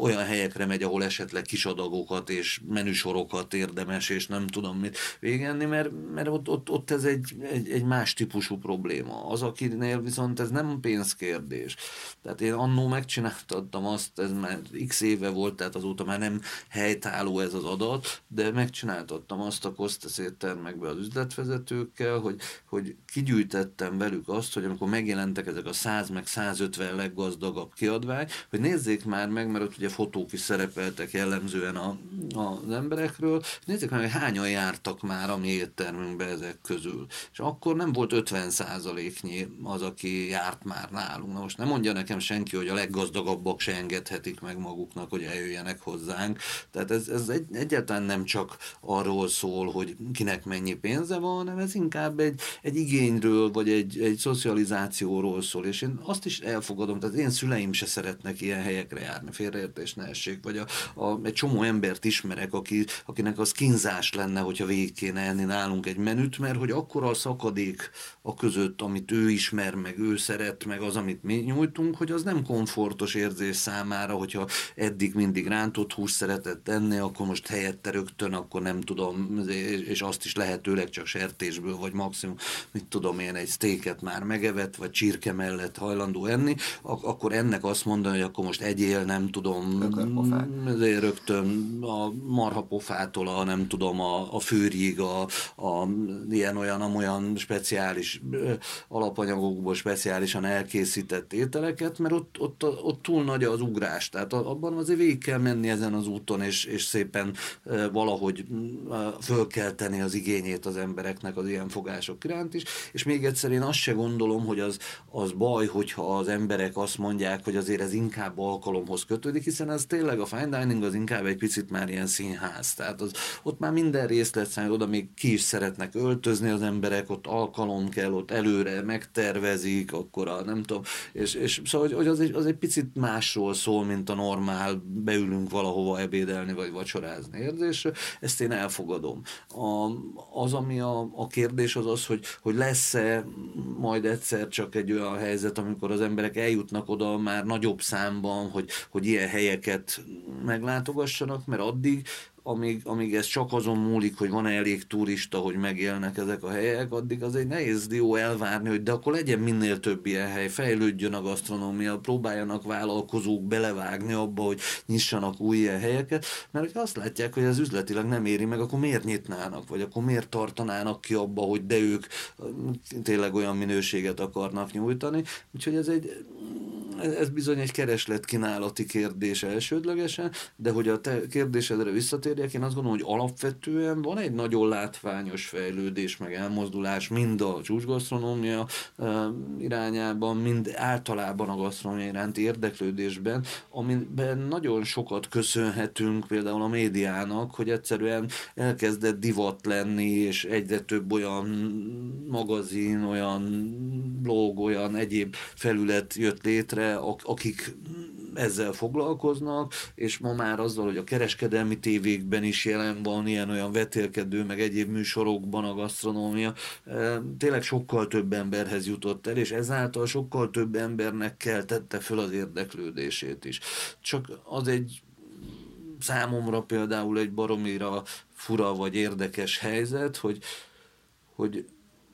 olyan helyekre megy, ahol esetleg kisadagokat és menüsorokat érdemes és nem tudom mit végenni, mert, mert ott, ott, ott ez egy, egy, egy más típusú probléma. Az, akinél viszont ez nem pénzkérdés. Tehát én annó megcsináltattam azt, ez már x éve volt, tehát azóta már nem helytálló ez az adat, de megcsináltattam azt a Kostesz éttermekbe az üzletvezetőkkel, hogy, hogy kigyűjtettem velük azt, hogy amikor megjelentek ezek a 100 meg 150 leggazdagabb kiadvány, hogy nézzék már meg, mert ott ugye fotók is szerepeltek jellemzően a, a, az emberekről, nézzék meg, hogy hányan jártak már a mi éttermünkbe ezek közül. És akkor nem volt 50 százaléknyi az, aki járt már nálunk. Na most nem mondja nekem senki, hogy a leggazdagabbak se engedhetik meg maguknak, hogy eljöjjenek hozzánk. Tehát ez, ez egy, egyáltalán nem csak arról szól, hogy kinek mennyi pénze van, hanem ez inkább egy, egy igényről, vagy egy, egy szocializációról szól. És én azt is elfogadom, tehát én szüleim se szeretnek ilyen helyekre járni, félreértés ne essék, vagy a, a, egy csomó embert ismerek, aki, akinek az kínzás túlzás lenne, hogyha végig kéne enni nálunk egy menüt, mert hogy akkor a szakadék a között, amit ő ismer, meg ő szeret, meg az, amit mi nyújtunk, hogy az nem komfortos érzés számára, hogyha eddig mindig rántott hús szeretett enni, akkor most helyette rögtön, akkor nem tudom, és azt is lehetőleg csak sertésből, vagy maximum, mit tudom én, egy sztéket már megevett, vagy csirke mellett hajlandó enni, akkor ennek azt mondani, hogy akkor most egyél, nem tudom, rögtön a marhapofától a nem tudom, tudom, a, a főrig, a, a ilyen-olyan, amolyan speciális alapanyagokból speciálisan elkészített ételeket, mert ott, ott, ott túl nagy az ugrás. Tehát abban azért végig kell menni ezen az úton, és, és szépen valahogy föl kell tenni az igényét az embereknek az ilyen fogások iránt is. És még egyszer én azt se gondolom, hogy az, az baj, hogyha az emberek azt mondják, hogy azért ez inkább alkalomhoz kötődik, hiszen ez tényleg a fine dining az inkább egy picit már ilyen színház. Tehát az, ott már minden részletszám, oda még ki is szeretnek öltözni az emberek, ott alkalom kell, ott előre megtervezik, akkor a, nem tudom, és, és szóval, hogy az egy, az egy picit másról szól, mint a normál, beülünk valahova ebédelni, vagy vacsorázni érzés, ezt én elfogadom. A, az, ami a, a kérdés az az, hogy, hogy lesz-e majd egyszer csak egy olyan helyzet, amikor az emberek eljutnak oda már nagyobb számban, hogy, hogy ilyen helyeket meglátogassanak, mert addig amíg, amíg ez csak azon múlik, hogy van-e elég turista, hogy megélnek ezek a helyek, addig az egy nehéz dió elvárni, hogy de akkor legyen minél több ilyen hely, fejlődjön a gasztronómia, próbáljanak vállalkozók belevágni abba, hogy nyissanak új ilyen helyeket, mert hogyha azt látják, hogy ez üzletileg nem éri meg, akkor miért nyitnának, vagy akkor miért tartanának ki abba, hogy de ők tényleg olyan minőséget akarnak nyújtani. Úgyhogy ez egy ez bizony egy kereslet-kínálati kérdés elsődlegesen, de hogy a te kérdésedre visszatérjek, én azt gondolom, hogy alapvetően van egy nagyon látványos fejlődés, meg elmozdulás mind a csúcsgasztronómia irányában, mind általában a gasztronómia iránti érdeklődésben, amiben nagyon sokat köszönhetünk például a médiának, hogy egyszerűen elkezdett divat lenni, és egyre több olyan magazin, olyan blog, olyan egyéb felület jött létre, akik ezzel foglalkoznak, és ma már azzal, hogy a kereskedelmi tévékben is jelen van ilyen-olyan vetélkedő, meg egyéb műsorokban a gasztronómia, e, tényleg sokkal több emberhez jutott el, és ezáltal sokkal több embernek keltette föl az érdeklődését is. Csak az egy számomra például egy baromira fura vagy érdekes helyzet, hogy, hogy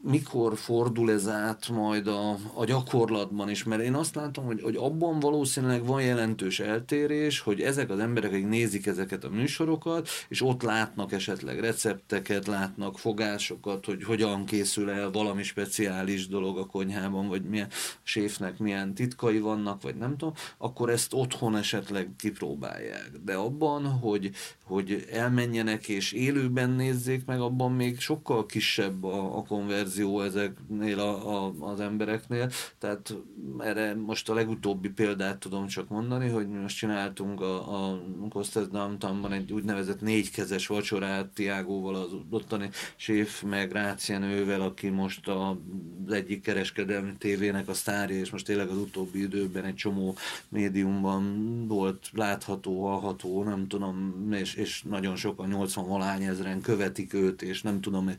mikor fordul ez át majd a, a gyakorlatban is, mert én azt látom, hogy, hogy abban valószínűleg van jelentős eltérés, hogy ezek az emberek, akik nézik ezeket a műsorokat, és ott látnak esetleg recepteket, látnak fogásokat, hogy hogyan készül el valami speciális dolog a konyhában, vagy milyen séfnek milyen titkai vannak, vagy nem tudom, akkor ezt otthon esetleg kipróbálják. De abban, hogy, hogy elmenjenek és élőben nézzék meg, abban még sokkal kisebb a, a konverzió verzió ezeknél a, a, az embereknél, tehát erre most a legutóbbi példát tudom csak mondani, hogy mi most csináltunk a, a Costas Downtownban egy úgynevezett négykezes vacsorát Tiágóval, az ottani séf, meg Rácienővel, aki most a, az egyik kereskedelmi tévének a sztárja, és most tényleg az utóbbi időben egy csomó médiumban volt látható, hallható, nem tudom, és, és nagyon sokan, 80 valány ezeren követik őt, és nem tudom,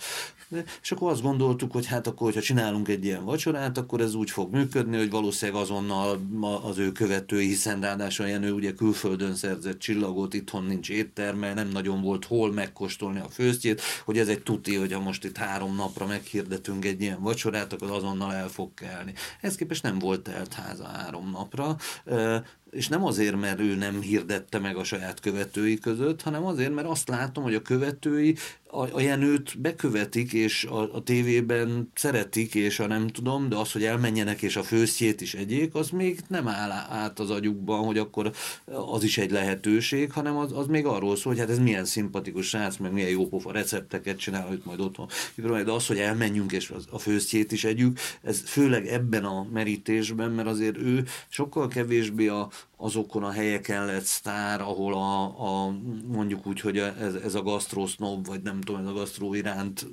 és akkor azt gondoltuk, hogy hát akkor, hogyha csinálunk egy ilyen vacsorát, akkor ez úgy fog működni, hogy valószínűleg azonnal az ő követői, hiszen ráadásul ilyen ő ugye külföldön szerzett csillagot, itthon nincs étterme, nem nagyon volt hol megkóstolni a főztjét, hogy ez egy tuti, hogy ha most itt három napra meghirdetünk egy ilyen vacsorát, akkor azonnal el fog kelni. Ez képest nem volt telt háza három napra, és nem azért, mert ő nem hirdette meg a saját követői között, hanem azért, mert azt látom, hogy a követői a, a Jenőt bekövetik, és a, a tévében szeretik, és a nem tudom, de az, hogy elmenjenek, és a főztjét is egyék, az még nem áll át az agyukban, hogy akkor az is egy lehetőség, hanem az, az még arról szól, hogy hát ez milyen szimpatikus srác, meg milyen jópofa recepteket csinál, hogy majd otthon. De az, hogy elmenjünk, és a főztjét is együk, ez főleg ebben a merítésben, mert azért ő sokkal kevésbé a, azokon a helyeken lett sztár, ahol a, a mondjuk úgy, hogy ez, ez a gasztrosznob, vagy nem tudom, ez a gasztró iránt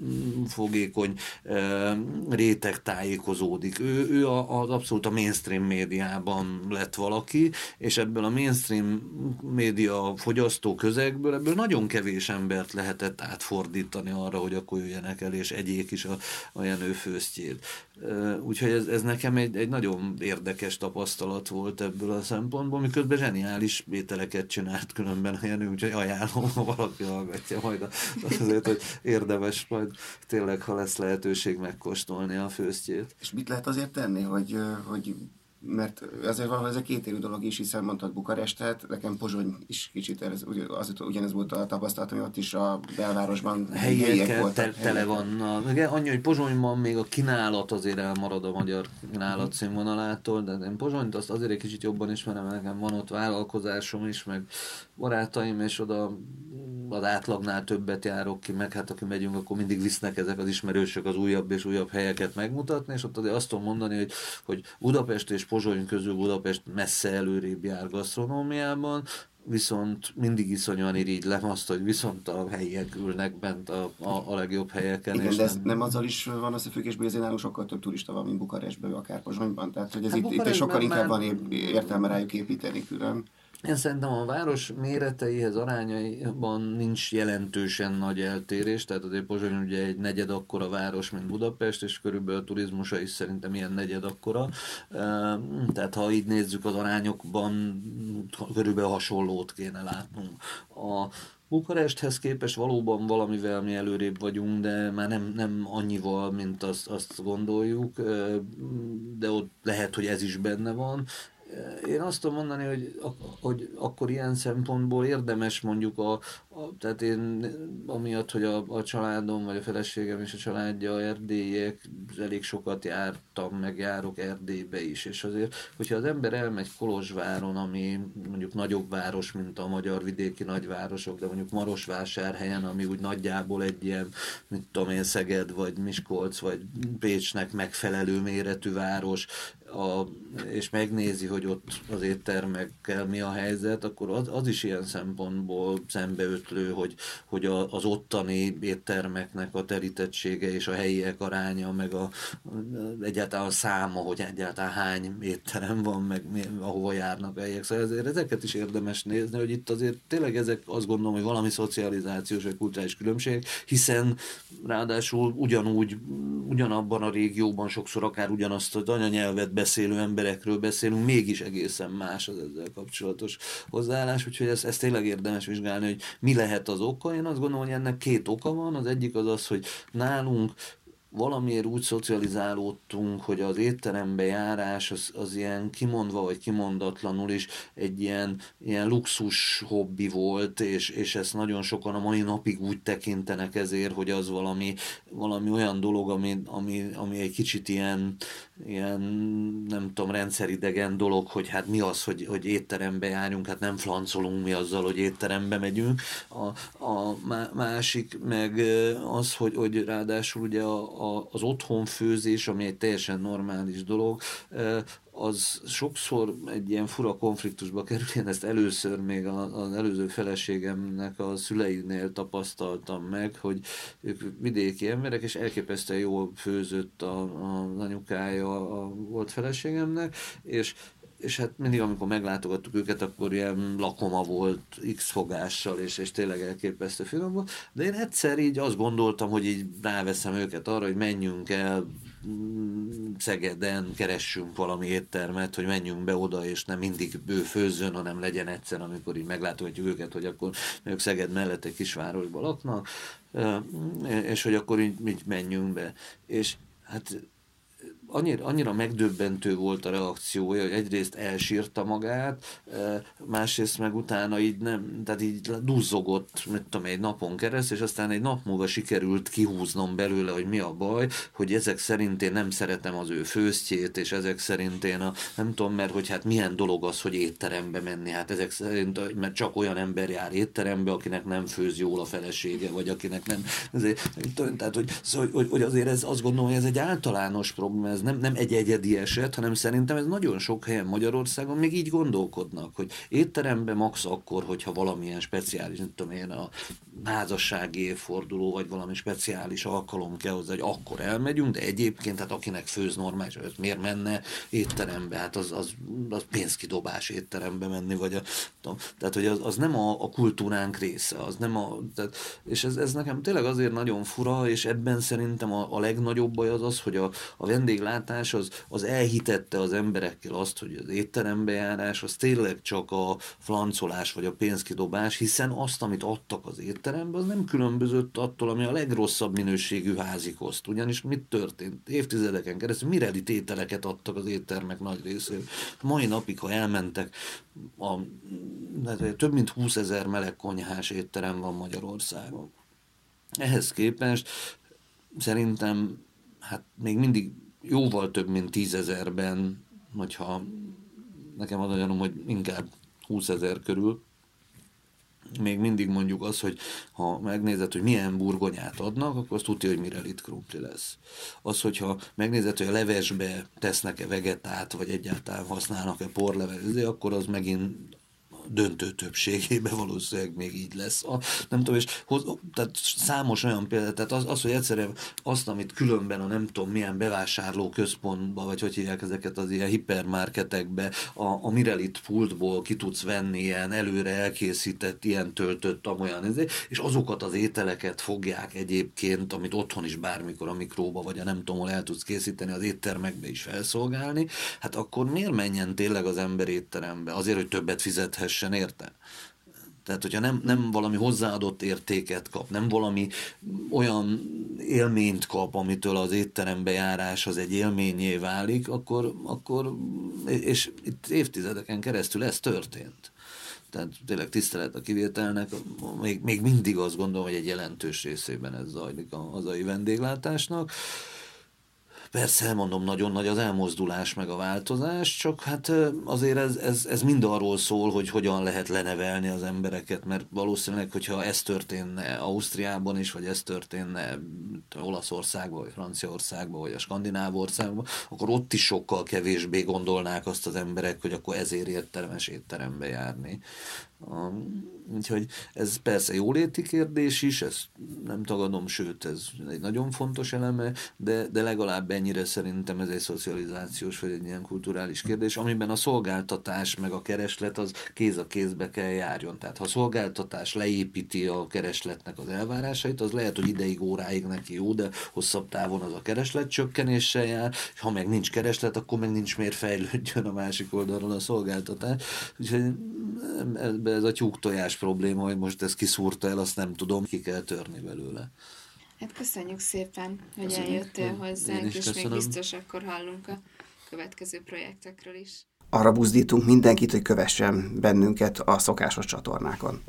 fogékony e, réteg tájékozódik. Ő, ő az abszolút a mainstream médiában lett valaki, és ebből a mainstream média fogyasztó közegből, ebből nagyon kevés embert lehetett átfordítani arra, hogy akkor jöjjenek el, és egyék is a, a Jenő főztjét. Úgyhogy ez, ez nekem egy, egy nagyon érdekes tapasztalat volt ebből a szempontból, miközben zseniális ételeket csinált különben a Jenő, úgyhogy ajánlom, ha valaki hallgatja majd azért, hogy érdemes majd tényleg, ha lesz lehetőség megkóstolni a főztjét. És mit lehet azért tenni, hogy, hogy mert azért van, ez a kétérű dolog is, hiszen mondtad Bukarestet, nekem Pozsony is kicsit ez, az, ugyanez volt a tapasztalatom, hogy ott is a belvárosban helyiek te, tele vannak. Igen, annyi, hogy Pozsonyban még a kínálat azért elmarad a magyar kínálat színvonalától, de én Pozsonyt azt azért egy kicsit jobban ismerem, nekem van ott vállalkozásom is, meg barátaim, és oda az átlagnál többet járok ki, meg hát aki megyünk, akkor mindig visznek ezek az ismerősök az újabb és újabb helyeket megmutatni, és ott azért azt tudom mondani, hogy, hogy Budapest és Pozsony közül Budapest messze előrébb jár gasztronómiában, viszont mindig iszonyúan irigylem azt, hogy viszont a helyiek ülnek bent a, a, a legjobb helyeken. Igen, és de ez nem... nem azzal is van összefüggésben, hogy nálunk sokkal több turista van, mint Bukarestben, akár Pozsonyban. Tehát, hogy ez hát itt, itt sokkal inkább már... van értelme rájuk építeni külön. Én szerintem a város méreteihez arányaiban nincs jelentősen nagy eltérés, tehát azért Pozsony ugye egy negyed akkora város, mint Budapest, és körülbelül a turizmusa is szerintem ilyen negyed akkora. Tehát ha így nézzük az arányokban, körülbelül hasonlót kéne látnunk. A Bukaresthez képest valóban valamivel mi előrébb vagyunk, de már nem, nem annyival, mint azt, azt gondoljuk, de ott lehet, hogy ez is benne van én azt tudom mondani, hogy, hogy akkor ilyen szempontból érdemes mondjuk a, a tehát én amiatt, hogy a, a családom, vagy a feleségem és a családja erdélyek, elég sokat jártam, meg járok Erdélybe is, és azért, hogyha az ember elmegy Kolozsváron, ami mondjuk nagyobb város, mint a magyar vidéki nagyvárosok, de mondjuk Marosvásárhelyen, ami úgy nagyjából egy ilyen, mint tudom én, Szeged, vagy Miskolc, vagy Pécsnek megfelelő méretű város, a, és megnézi, hogy ott az éttermekkel mi a helyzet, akkor az, az is ilyen szempontból szembeötlő, hogy, hogy a, az ottani éttermeknek a terítettsége és a helyiek aránya, meg a, egyáltalán a száma, hogy egyáltalán hány étterem van, meg mi, ahova járnak a. Szóval ezért ezeket is érdemes nézni, hogy itt azért tényleg ezek azt gondolom, hogy valami szocializációs vagy kulturális különbség, hiszen ráadásul ugyanúgy, ugyanabban a régióban sokszor akár ugyanazt az anyanyelvet beszélő emberekről beszélünk, mégis egészen más az ezzel kapcsolatos hozzáállás, úgyhogy ezt, ezt tényleg érdemes vizsgálni, hogy mi lehet az oka. Én azt gondolom, hogy ennek két oka van. Az egyik az az, hogy nálunk valamiért úgy szocializálódtunk, hogy az étterembe járás az, az ilyen kimondva vagy kimondatlanul is egy ilyen, ilyen luxus hobbi volt, és, és ezt nagyon sokan a mai napig úgy tekintenek ezért, hogy az valami, valami olyan dolog, ami, ami, ami egy kicsit ilyen, ilyen, nem tudom, rendszeridegen dolog, hogy hát mi az, hogy, hogy étterembe járjunk, hát nem flancolunk mi azzal, hogy étterembe megyünk. A, a másik meg az, hogy, hogy ráadásul ugye a, a, az otthonfőzés, ami egy teljesen normális dolog, az sokszor egy ilyen fura konfliktusba kerül. Én ezt először még az előző feleségemnek a szüleinél tapasztaltam meg, hogy ők vidéki emberek, és elképesztően jól főzött a, a, anyukája a volt feleségemnek, és és hát mindig, amikor meglátogattuk őket, akkor ilyen lakoma volt X fogással, és, és tényleg elképesztő finom volt. De én egyszer így azt gondoltam, hogy így ráveszem őket arra, hogy menjünk el mm, Szegeden, keressünk valami éttermet, hogy menjünk be oda, és nem mindig ő főzzön, hanem legyen egyszer, amikor így meglátogatjuk őket, hogy akkor ők Szeged mellett egy kisvárosban laknak, és hogy akkor így, így menjünk be. És hát annyira, annyira megdöbbentő volt a reakciója, hogy egyrészt elsírta magát, másrészt meg utána így nem, tehát így duzzogott, mit tudom, egy napon keresztül, és aztán egy nap múlva sikerült kihúznom belőle, hogy mi a baj, hogy ezek szerint én nem szeretem az ő főztjét, és ezek szerint én a, nem tudom, mert hogy hát milyen dolog az, hogy étterembe menni, hát ezek szerint, mert csak olyan ember jár étterembe, akinek nem főz jól a felesége, vagy akinek nem, ezért, tehát hogy, szóval, hogy, hogy azért ez, azt gondolom, hogy ez egy általános probléma, ez nem, nem egy egyedi eset, hanem szerintem ez nagyon sok helyen Magyarországon még így gondolkodnak, hogy étteremben max akkor, hogyha valamilyen speciális, nem tudom én, a házassági évforduló, vagy valami speciális alkalom kell hozzá, hogy akkor elmegyünk, de egyébként, hát akinek főz normális, hogy miért menne étterembe, hát az, az, az pénzkidobás étterembe menni, vagy a, tudom, tehát, hogy az, az nem a, a kultúránk része, az nem a, tehát, és ez, ez nekem tényleg azért nagyon fura, és ebben szerintem a, a legnagyobb baj az az, hogy a, a vendéglátás az, az elhitette az emberekkel azt, hogy az étterembe járás az tényleg csak a flancolás, vagy a pénzkidobás, hiszen azt, amit adtak az étterembe, az nem különbözött attól, ami a legrosszabb minőségű házikoszt. Ugyanis mit történt? Évtizedeken keresztül mireli tételeket adtak az éttermek nagy részéről. Mai napig, ha elmentek, a, több mint 20 ezer meleg konyhás étterem van Magyarországon. Ehhez képest szerintem hát még mindig jóval több, mint tízezerben, hogyha nekem az a hogy inkább 20 ezer körül, még mindig mondjuk az, hogy ha megnézed, hogy milyen burgonyát adnak, akkor azt tudja, hogy mire itt krumpli lesz. Az, hogyha megnézed, hogy a levesbe tesznek-e vegetát, vagy egyáltalán használnak-e porlevet, akkor az megint döntő többségében valószínűleg még így lesz. A, nem tudom, és hoz, tehát számos olyan példa, tehát az, az, hogy egyszerűen azt, amit különben a nem tudom milyen bevásárló központba, vagy hogy hívják ezeket az ilyen hipermarketekbe, a, a Mirelit pultból ki tudsz venni ilyen előre elkészített, ilyen töltött, amolyan, és azokat az ételeket fogják egyébként, amit otthon is bármikor a mikróba, vagy a nem tudom, el tudsz készíteni, az éttermekbe is felszolgálni, hát akkor miért menjen tényleg az ember étterembe? Azért, hogy többet fizethessen érte? Tehát, hogyha nem, nem valami hozzáadott értéket kap, nem valami olyan élményt kap, amitől az étterembe járás az egy élményé válik, akkor, akkor és itt évtizedeken keresztül ez történt. Tehát tényleg tisztelet a kivételnek, még, még mindig azt gondolom, hogy egy jelentős részében ez zajlik a hazai vendéglátásnak. Persze, elmondom, nagyon nagy az elmozdulás meg a változás, csak hát azért ez, ez, ez mind arról szól, hogy hogyan lehet lenevelni az embereket, mert valószínűleg, hogyha ez történne Ausztriában is, vagy ez történne Olaszországban, vagy Franciaországban, vagy a Skandináv országban, akkor ott is sokkal kevésbé gondolnák azt az emberek, hogy akkor ezért értelmes étterembe járni. Úgyhogy ez persze jóléti kérdés is, ezt nem tagadom, sőt, ez egy nagyon fontos eleme, de, de legalább ennyire szerintem ez egy szocializációs vagy egy ilyen kulturális kérdés, amiben a szolgáltatás meg a kereslet az kéz a kézbe kell járjon. Tehát ha a szolgáltatás leépíti a keresletnek az elvárásait, az lehet, hogy ideig, óráig neki jó, de hosszabb távon az a kereslet csökkenéssel jár, ha meg nincs kereslet, akkor meg nincs miért fejlődjön a másik oldalról a szolgáltatás. Úgyhogy ez a tyúk-tojás probléma, hogy most ez kiszúrta el, azt nem tudom, ki kell törni belőle. Hát köszönjük szépen, hogy köszönjük. eljöttél hozzánk, és köszönöm. még biztos akkor hallunk a következő projektekről is. Arra buzdítunk mindenkit, hogy kövessen bennünket a szokásos csatornákon.